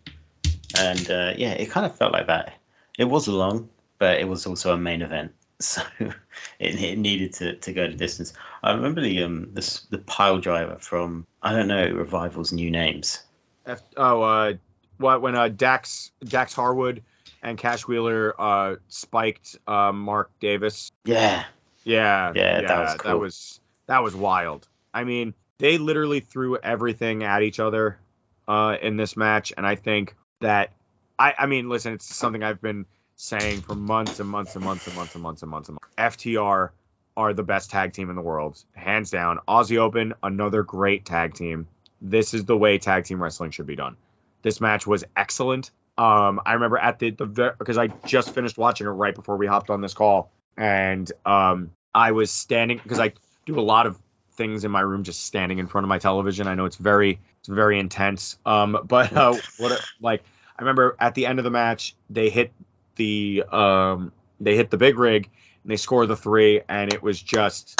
And uh, yeah, it kind of felt like that. It was long, but it was also a main event, so it, it needed to, to go the distance. I remember the um the, the pile driver from I don't know Revival's new names. F- oh, uh, what when uh, Dax Dax Harwood and Cash Wheeler uh, spiked uh, Mark Davis. Yeah, Yeah, Yeah, that was that was that was wild. I mean, they literally threw everything at each other uh, in this match, and I think that I I mean, listen, it's something I've been saying for months and months and months and months and months and months and months. FTR are the best tag team in the world, hands down. Aussie Open, another great tag team. This is the way tag team wrestling should be done. This match was excellent. Um, I remember at the the because I just finished watching it right before we hopped on this call, and um, I was standing because I do a lot of things in my room just standing in front of my television. I know it's very it's very intense. Um, but uh, what like I remember at the end of the match they hit the um they hit the big rig and they score the three and it was just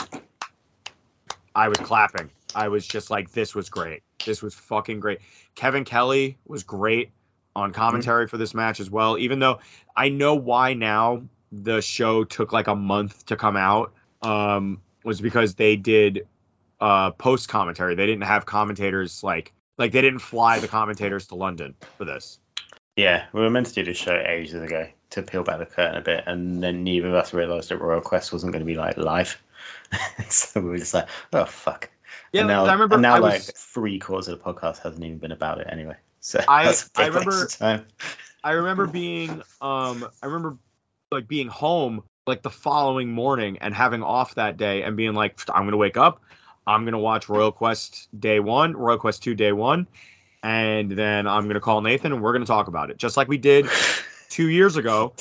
I was clapping. I was just like this was great. This was fucking great. Kevin Kelly was great on commentary for this match as well. Even though I know why now the show took like a month to come out um was because they did uh post commentary. They didn't have commentators like like they didn't fly the commentators to London for this. Yeah. We were meant to do this show ages ago to peel back the curtain a bit, and then neither of us realised that Royal Quest wasn't going to be like live. so we were just like, oh fuck. Yeah, and now, I remember and now I like was three quarters of the podcast hasn't even been about it anyway. So I- that's a I remember-. I remember being um I remember like being home like the following morning and having off that day and being like I'm gonna wake up, I'm gonna watch Royal Quest day one, Royal Quest two day one, and then I'm gonna call Nathan and we're gonna talk about it just like we did two years ago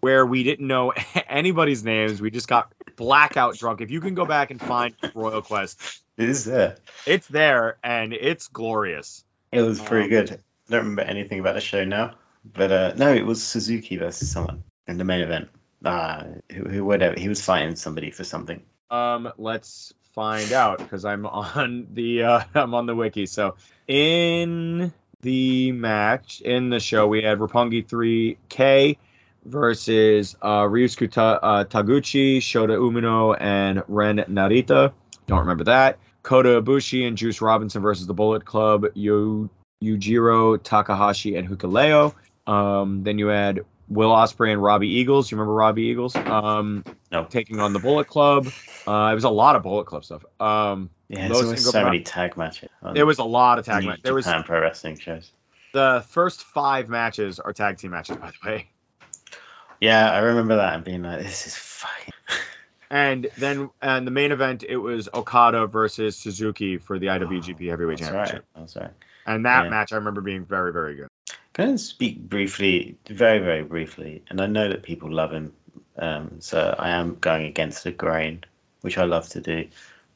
where we didn't know anybody's names. We just got blackout drunk. If you can go back and find Royal Quest, It is there. it's there and it's glorious. It was pretty Um, good. I don't remember anything about the show now, but uh, no, it was Suzuki versus someone in the main event. Uh, who, who whatever he was fighting somebody for something. Um, let's find out because I'm on the uh, I'm on the wiki. So in the match in the show, we had Roppongi 3K versus uh, Ryusuke Ta- uh, Taguchi, Shota Umino, and Ren Narita. Don't remember that. Kota Ibushi and Juice Robinson versus the Bullet Club, Yu- Yujiro Takahashi and Hikuleo. Um, then you had Will Ospreay and Robbie Eagles. You remember Robbie Eagles? Um, No. taking on the Bullet Club. Uh, it was a lot of Bullet Club stuff. Um, Yeah, Low there's always so many tag matches. there was a lot of tag matches. There was Japan Pro Wrestling shows. the first five matches are tag team matches, by the way. Yeah, I remember that and being like, this is fucking. And then and the main event it was Okada versus Suzuki for the IWGP Heavyweight That's Championship. right. That's right. And that Yeah. match I remember being very very good. Can I speak briefly, very, very briefly? And I know that people love him, um, so I am going against the grain, which I love to do.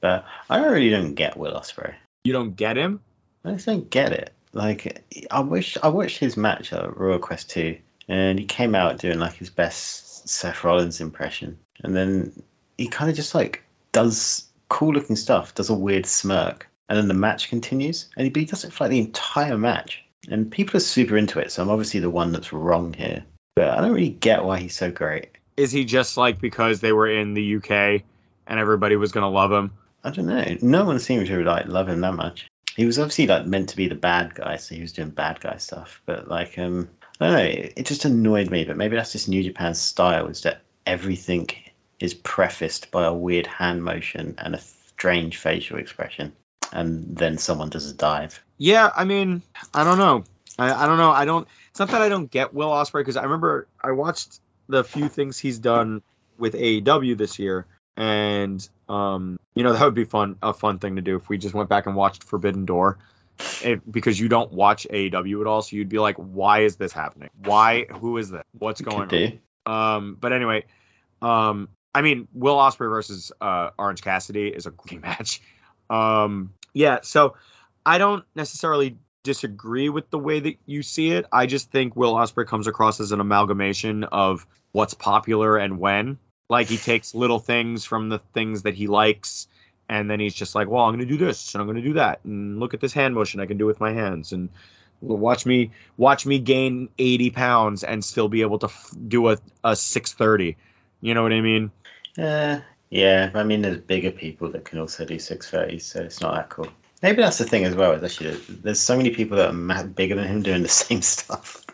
But I really don't get Will Ospreay. You don't get him? I just don't get it. Like, I wish I watched his match at Royal Quest 2, and he came out doing like his best Seth Rollins impression, and then he kind of just like does cool looking stuff, does a weird smirk, and then the match continues, and he, but he does it for like the entire match, and people are super into it. So I'm obviously the one that's wrong here, but I don't really get why he's so great. Is he just like because they were in the UK and everybody was gonna love him? I don't know. No one seemed to like love him that much. He was obviously like meant to be the bad guy, so he was doing bad guy stuff. But like, um, I don't know. It, it just annoyed me. But maybe that's just New Japan's style, is that everything is prefaced by a weird hand motion and a strange facial expression, and then someone does a dive. Yeah, I mean, I don't know. I, I don't know. I don't. It's not that I don't get Will Ospreay because I remember I watched the few things he's done with AEW this year, and um, you know that would be fun, a fun thing to do if we just went back and watched Forbidden Door, it, because you don't watch AEW at all, so you'd be like, why is this happening? Why? Who is this? What's going Could on? Um, but anyway, um, I mean, Will Ospreay versus uh, Orange Cassidy is a great match. Um, yeah, so I don't necessarily disagree with the way that you see it. I just think Will Ospreay comes across as an amalgamation of what's popular and when. Like he takes little things from the things that he likes, and then he's just like, "Well, I'm going to do this and I'm going to do that, and look at this hand motion I can do with my hands." And Watch me watch me gain 80 pounds and still be able to f- do a, a 630. You know what I mean? Uh, yeah, I mean, there's bigger people that can also do 630, so it's not that cool. Maybe that's the thing as well. Is actually there's so many people that are bigger than him doing the same stuff.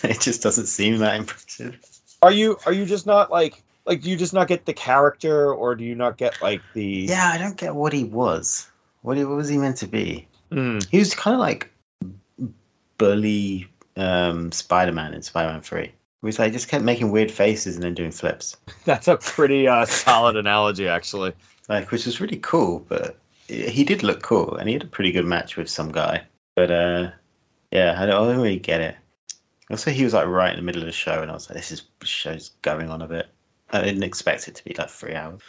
it just doesn't seem that impressive. Are you are you just not like like do you just not get the character or do you not get like the Yeah, I don't get what he was. What, he, what was he meant to be? Mm, He was kind of like bully um, Spider-Man in Spider-Man 3. He was like just kept making weird faces and then doing flips, that's a pretty uh, solid analogy actually. like which was really cool. But he did look cool, and he had a pretty good match with some guy. But uh, yeah, I don't, I don't really get it. Also, he was like right in the middle of the show, and I was like, this is show's going on a bit. I didn't expect it to be like three hours.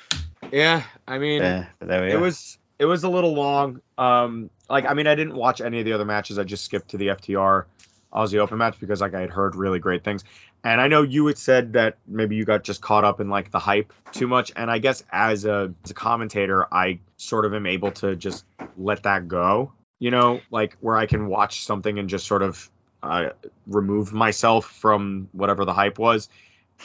Yeah, I mean Yeah, but there we it are. was it was a little long. Um, like I mean, I didn't watch any of the other matches. I just skipped to the FTR Aussie Open match because like I had heard really great things. And I know you had said that maybe you got just caught up in like the hype too much. And I guess as a as a commentator, I sort of am able to just let that go. You know, like where I can watch something and just sort of uh, remove myself from whatever the hype was.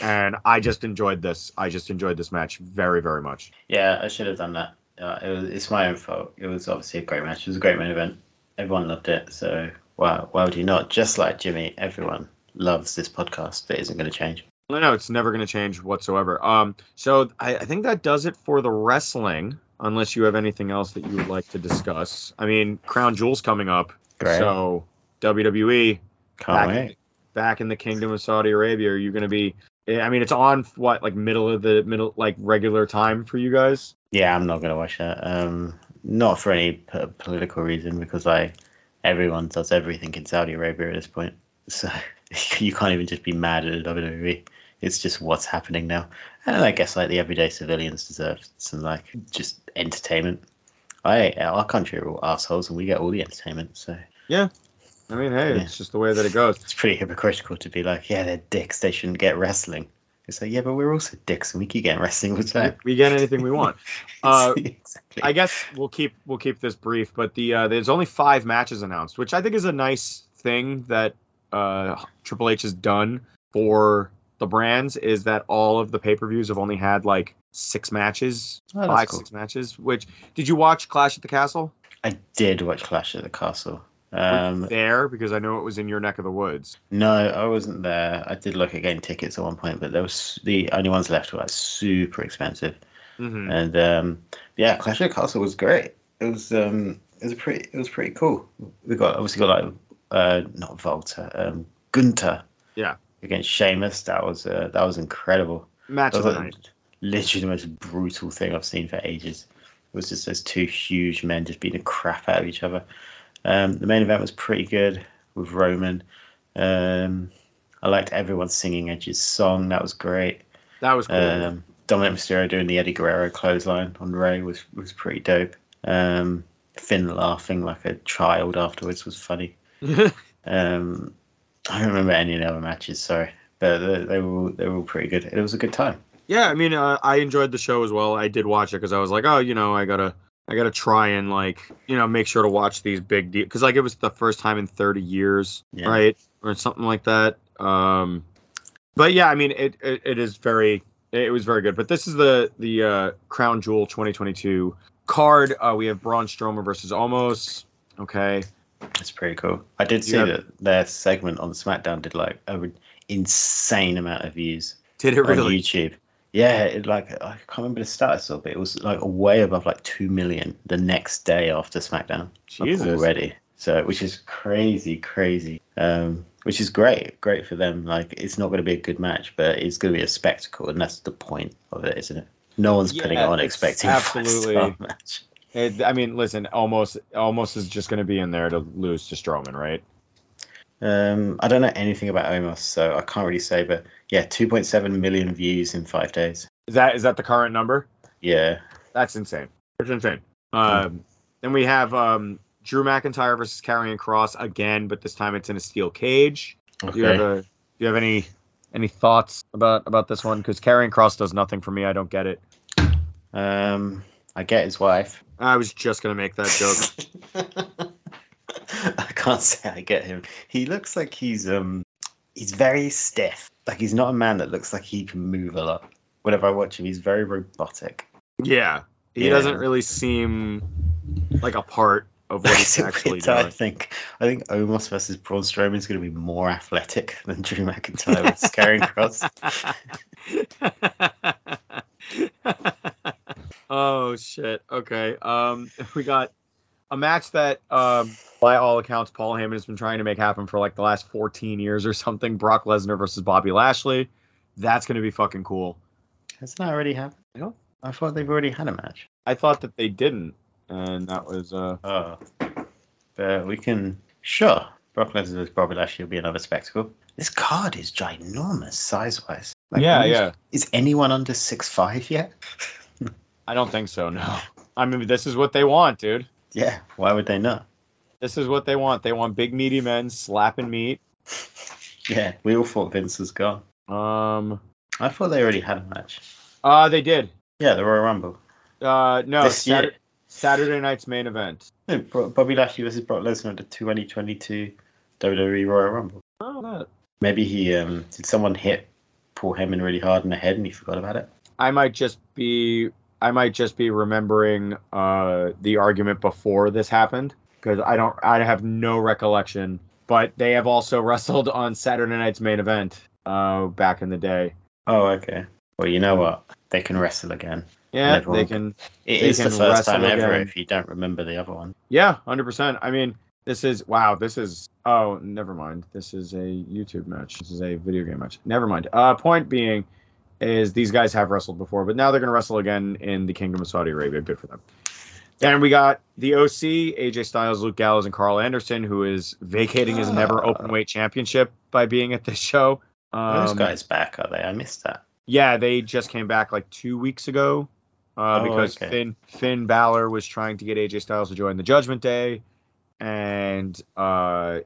And I just enjoyed this. I just enjoyed this match very, very much. Yeah, I should have done that. Uh, it was, it's my own fault. It was obviously a great match. It was a great main event. Everyone loved it. So why why would you not? Just like Jimmy, everyone loves this podcast. That isn't going to change. No, no, it's never going to change whatsoever. Um, so I, I think that does it for the wrestling. Unless you have anything else that you would like to discuss. I mean, Crown Jewel's coming up, Great. so WWE back, wait. back in the Kingdom of Saudi Arabia. Are you going to be? I mean, it's on what like middle of the middle like regular time for you guys. Yeah, I'm not going to watch that. Um, not for any p- political reason because like everyone does everything in Saudi Arabia at this point. So you can't even just be mad at the WWE. It's just what's happening now. And I guess like the everyday civilians deserve some like just entertainment. I our country are all assholes and we get all the entertainment. So yeah, I mean, hey, Yeah. it's just the way that it goes. it's pretty hypocritical to be like, yeah, they're dicks. They shouldn't get wrestling. It's like, yeah, but we're also dicks and we keep getting wrestling all the time. We get anything we want. Uh, exactly. I guess we'll keep we'll keep this brief, but the uh, there's only five matches announced, which I think is a nice thing that uh, Triple H has done for the brands. Is that all of the pay per views have only had like six matches, Oh, that's five cool. six matches. Which did you watch Clash at the Castle? I did watch Clash at the Castle. Um, there because I know it was in your neck of the woods. no, I wasn't there. I did look at getting tickets at one point, but there was the only ones left were like super expensive. hmm And um, yeah, Clash at the Castle was great. It was um, it was pretty it was pretty cool. We got obviously got like uh, not Walter, um, Gunther. Yeah. Against Sheamus, that was uh, that was incredible. Match was the like, night. literally the most brutal thing I've seen for ages. It was just those two huge men just beating the crap out of each other. Um, the main event was pretty good with Roman. Um, I liked everyone singing Edge's song. That was great. That was cool. Um, Dominik Mysterio doing the Eddie Guerrero clothesline on Rey was was pretty dope. Um, Finn laughing like a child afterwards was funny. Um, I don't remember any of the other matches, sorry, but they, they were they were all pretty good. It was a good time. yeah, I mean, uh, I enjoyed the show as well. I did watch it because I was like, oh, you know, I gotta, I gotta try and like, you know, make sure to watch these big deals because like it was the first time in 30 years, Yeah. right, or something like that. Um, but yeah, I mean, it, it, it is very, it was very good. But this is the the uh, Crown Jewel 2022 card. Uh, we have Braun Strowman versus Omos. Okay, It's pretty cool. I did see Yeah. that their segment on SmackDown did like an insane amount of views did it really? on? YouTube. Yeah, it like I can't remember the status of it. It was like way above like two million the next day after SmackDown like, Jesus. already. So which is crazy, crazy. Um, which is great, great for them. Like it's not going to be a good match, but it's going to be a spectacle, and that's the point of it, isn't it? No one's putting it on expecting a five-star match. It, I mean, listen, Omos Omos is just going to be in there to lose to Strowman, right? Um, I don't know anything about Omos, so I can't really say. But yeah, 2.7 million views in five days. Is that is that the current number? Yeah, That's insane. It's insane. Um, then we have um, Drew McIntyre versus Karrion Kross again, but this time it's in a steel cage. Do you have okay. a, do you have any any thoughts about about this one? Because Karrion Kross does nothing for me. I don't get it. Um, I get his wife. I was just gonna make that joke. I can't say I get him. He looks like he's um he's very stiff. Like he's not a man that looks like he can move a lot. Whenever I watch him, he's very robotic. Yeah, he Yeah. doesn't really seem like a part of what he's actually I doing. think I think Omos versus Braun Strowman is going to be more athletic than Drew McIntyre with Karrion Kross. Oh shit. Okay. Um, we got a match that, um, by all accounts, Paul Heyman has been trying to make happen for like the last 14 years or something. Brock Lesnar versus Bobby Lashley. That's gonna be fucking cool. Hasn't that already happened? I don't- I thought they've already had a match. I thought that they didn't, and that was uh. Oh, but we can sure. Brock Lesnar versus Bobby Lashley will be another spectacle. This card is ginormous size wise. Like, yeah, yeah. Is anyone under six five yet? I don't think so. No. I mean, this is what they want, dude. Yeah. Why would they not? This is what they want. They want big meaty men slapping meat. Yeah. We all thought Vince was gone. Um. I thought they already had a match. Uh, they did. Yeah, the Royal Rumble. Uh, no. This year. Saturday, night's main event. No, Bobby Lashley versus Brock Lesnar at the 2022 WWE Royal Rumble. Oh, that. Maybe he um did someone hit Paul Heyman really hard in the head and he forgot about it. I might just be. I might just be remembering uh the argument before this happened because I don't. I have no recollection. But they have also wrestled on Saturday night's main event. Uh, back in the day. Oh, okay. Well, you know what? They can wrestle again. Yeah, they can. It They is the first time wrestle ever again. if you don't remember the other one. Yeah, hundred percent. I mean, this is wow. This is oh, never mind. This is a YouTube match. This is a video game match. Never mind. Uh, point being, is these guys have wrestled before, but now they're gonna wrestle again in the Kingdom of Saudi Arabia. Good for them. Then we got the OC, AJ Styles, Luke Gallows, and Karl Anderson, who is vacating his never Ah. openweight championship by being at this show. Are Those Um, guys back, are they? I missed that. yeah, they just came back like two weeks ago uh, Oh, because okay. Finn Finn Balor was trying to get AJ Styles to join the Judgment Day, and uh,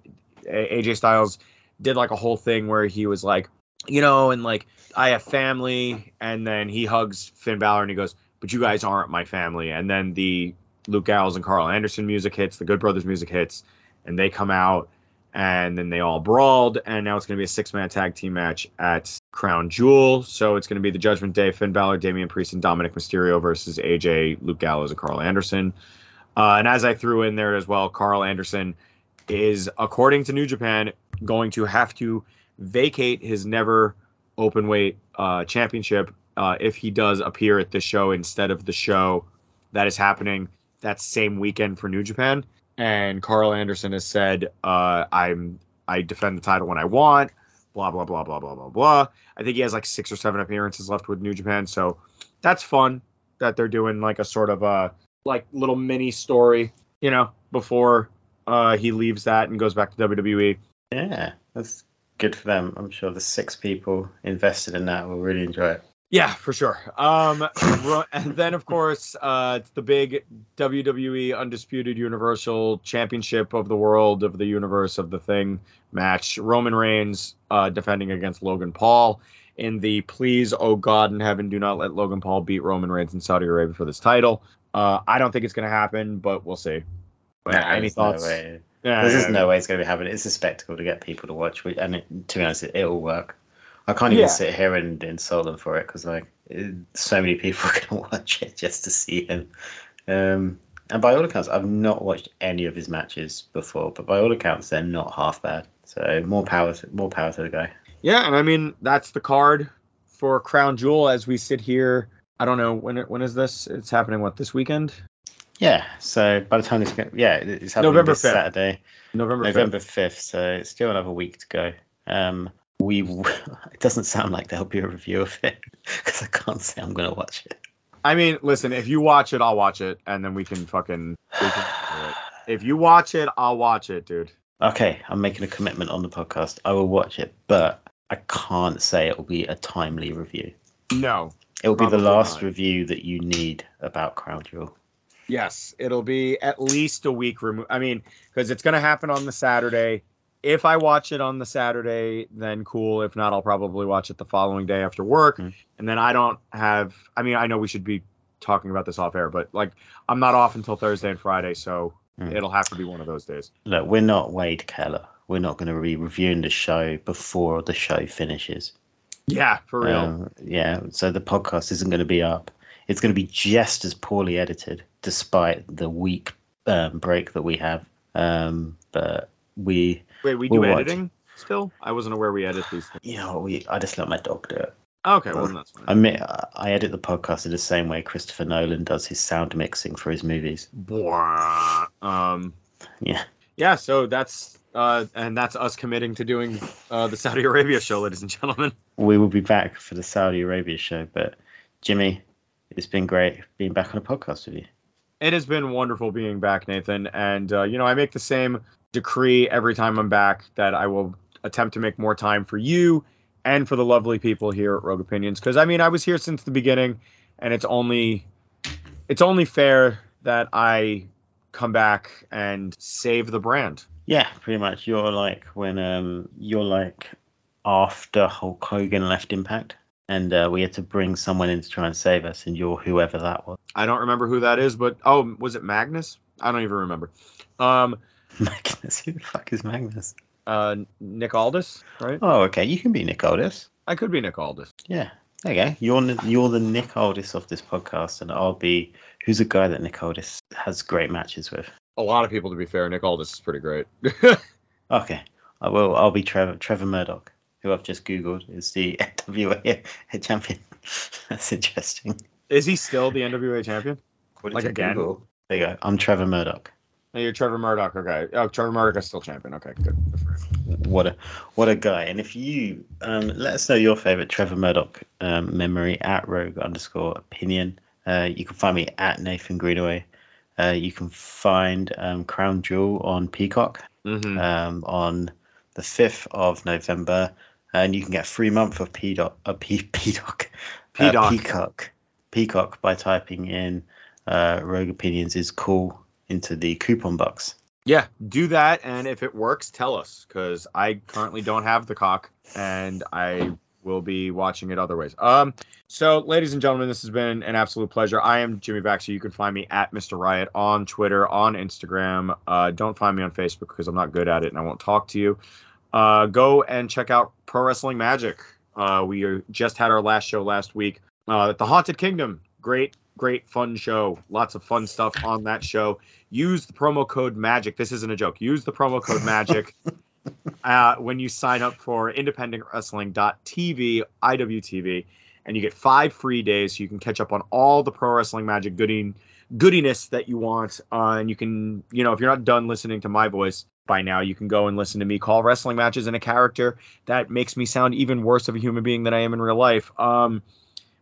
AJ Styles did like a whole thing where he was like, you know, and like I have family, and then he hugs Finn Balor and he goes, but you guys aren't my family, and then the Luke Gallows and Karl Anderson music hits, the Good Brothers music hits, and they come out. And then they all brawled, and now it's going to be a six-man tag team match at Crown Jewel. So it's going to be the Judgment Day, Finn Balor, Damian Priest, and Dominik Mysterio versus AJ, Luke Gallows, and Karl Anderson. Uh, and as I threw in there as well, Karl Anderson is, according to New Japan, going to have to vacate his never open weight uh, championship uh, if he does appear at the show instead of the show that is happening that same weekend for New Japan. And Karl Anderson has said, uh, "I'm I defend the title when I want." Blah blah blah blah blah blah blah. I think he has like six or seven appearances left with New Japan, so that's fun that they're doing like a sort of uh like little mini story, you know, before uh he leaves that and goes back to WWE. Yeah, that's good for them. I'm sure the six people invested in that will really enjoy it. Yeah, for sure. Um, and then of course, uh, it's the big WWE Undisputed Universal Championship of the World of the Universe of the Thing match. Roman Reigns uh, defending against Logan Paul in the please, oh God in heaven, do not let Logan Paul beat Roman Reigns in Saudi Arabia for this title. Uh, I don't think it's gonna happen, but we'll see. But Nah, any thoughts? No. Yeah, There's yeah, just no way it's going to be happening. It's a spectacle to get people to watch, and it, to be honest, it, it'll work. I can't even Yeah. sit here and insult them for it because like it, so many people are going to watch it just to see him. Um, and by all accounts, I've not watched any of his matches before, but by all accounts, they're not half bad. So more power, to, more power to the guy. Yeah, and I mean that's the card for Crown Jewel as we sit here. I don't know when it, when is this? It's happening what this weekend? Yeah. So by the time this, yeah, it's happening November this 5th. Saturday. November 5th. November fifth, so it's still another week to go. Um, we it doesn't sound like there'll be a review of it because I can't say I'm gonna watch it. I mean, listen, if you watch it, I'll watch it, and then we can fucking. We can. If you watch it, I'll watch it, dude. Okay, I'm making a commitment on the podcast. I will watch it, but I can't say it will be a timely review. No. It will be the last not. review that you need about Crown Jewel. Yes, it'll be at least a week removed. I mean, because it's gonna happen on the Saturday. If I watch it on the Saturday, then cool. If not, I'll probably watch it the following day after work. Mhm. And then I don't have. I mean, I know we should be talking about this off air, but like, I'm not off until Thursday and Friday, so Mm. It'll have to be one of those days. Look, we're not Wade Keller. We're not going to be reviewing the show before the show finishes. Yeah, for real. Um, yeah, so the podcast isn't going to be up. It's going to be just as poorly edited, despite the week um, break that we have. Um, but we, Wait, we do watch. editing still? I wasn't aware we edit these things. you know, we. I just let my dog do it. Okay, well, then that's fine. I mean, I edit the podcast in the same way Christopher Nolan does his sound mixing for his movies. Um, Yeah. yeah, so that's uh, and that's us committing to doing uh, the Saudi Arabia show, ladies and gentlemen. We will be back for the Saudi Arabia show, but Jimmy, it's been great being back on a podcast with you. It has been wonderful being back, Nathan, and uh, you know I make the same decree every time I'm back that I will attempt to make more time for you and for the lovely people here at Rogue Opinions because I mean I was here since the beginning, and it's only it's only fair that I come back and save the brand. Yeah, pretty much. You're like when um you're like after Hulk Hogan left Impact, and uh, we had to bring someone in to try and save us, and you're whoever that was. I don't remember who that is, but oh, was it Magnus? I don't even remember. Um, Magnus, who the fuck is Magnus? uh, Nick Aldis, right? Oh, okay, you can be Nick Aldis. I could be Nick Aldis. Yeah, there you go. You're you're the Nick Aldis of this podcast, and I'll be who's a guy that Nick Aldis has great matches with. A lot of people, to be fair. Nick Aldis is pretty great. Okay, I will. I'll be Trevor Trevor Murdoch, who I've just googled is the NWA champion. That's interesting. is he still the NWA champion? Like again? Google? There you go. I'm Trevor Murdoch. No, you're Trevor Murdoch. Okay. Oh, Trevor Murdoch is still champion. Okay, good. Good. What a what a guy! And if you um, let us know your favorite Trevor Murdoch um, memory at Rogue underscore Opinion. Uh, you can find me at Nathan Greenaway. Uh, you can find um, Crown Jewel on Peacock Mhm. um, on the 5th of November, and you can get a free month of Peacock, uh, P- Peacock, uh, Peacock. Peacock, Peacock by typing in uh, Rogue Opinions is cool into the coupon box. Yeah, do that, and if it works, tell us, because I currently don't have the cock, and I will be watching it other ways. Um, so, ladies and gentlemen, this has been an absolute pleasure. I am Jimmy Baxter. You can find me at Mr. Riot on Twitter, on Instagram. Uh, don't find me on Facebook because I'm not good at it and I won't talk to you. Uh, go and check out Pro Wrestling Magic. Uh, we just had our last show last week uh, at the Haunted Kingdom. Great, great, fun show. Lots of fun stuff on that show. Use the promo code MAGIC. This isn't a joke. Use the promo code MAGIC uh, when you sign up for independentwrestling.tv, IWTV, and you get five free days so you can catch up on all the Pro Wrestling Magic gooding, goodiness that you want. Uh, and you can, you know, if you're not done listening to my voice by now, you can go and listen to me call wrestling matches in a character that makes me sound even worse of a human being than I am in real life. Um,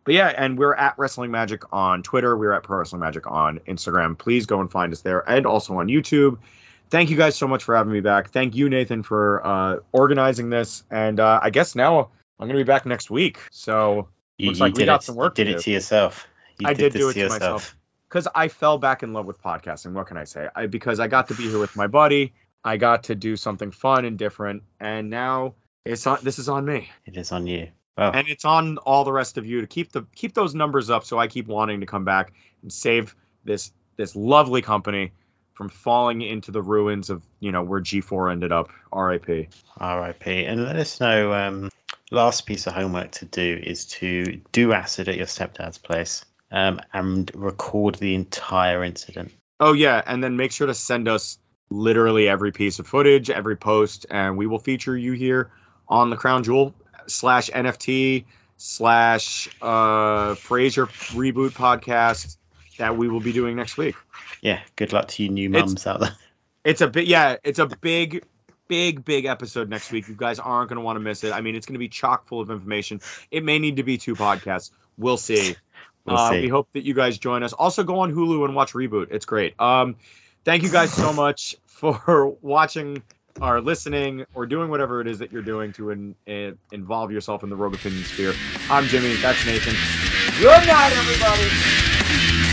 but yeah, and we're at Wrestling Magic on Twitter. We're at Pro Wrestling Magic on Instagram. Please go and find us there and also on YouTube. Thank you guys so much for having me back. Thank you, Nathan, for uh, organizing this. And uh, I guess now I'm going to be back next week. So, You, Looks you like we did got it, some work Did it do. to yourself. You I did this do it to myself. because I fell back in love with podcasting. What can I say? I, because I got to be here with my buddy. I got to do something fun and different. And now it's on, this is on me. It is on you. Well, and it's on all the rest of you to keep the keep those numbers up so I keep wanting to come back and save this this lovely company from falling into the ruins of you know where G4 ended up. R.I.P. RIP. And let us know. Um, last piece of homework to do is to do acid at your stepdad's place um, and record the entire incident. Oh yeah, and then make sure to send us literally every piece of footage, every post, and we will feature you here on the Crown Jewel slash NFT slash uh Frasier reboot podcast that we will be doing next week. Yeah, good luck to you new mums out there. It's a bit, yeah, it's a big, big, big episode next week. You guys aren't going to want to miss it. I mean, it's going to be chock full of information. It may need to be two podcasts. We'll see. We'll uh, see. We hope that you guys join us. Also, go on Hulu and watch Reboot. It's great. Um, thank you guys so much for watching or listening or doing whatever it is that you're doing to in, in, involve yourself in the Rogue Opinion sphere. I'm Jimmy. That's Nathan. Good night, everybody.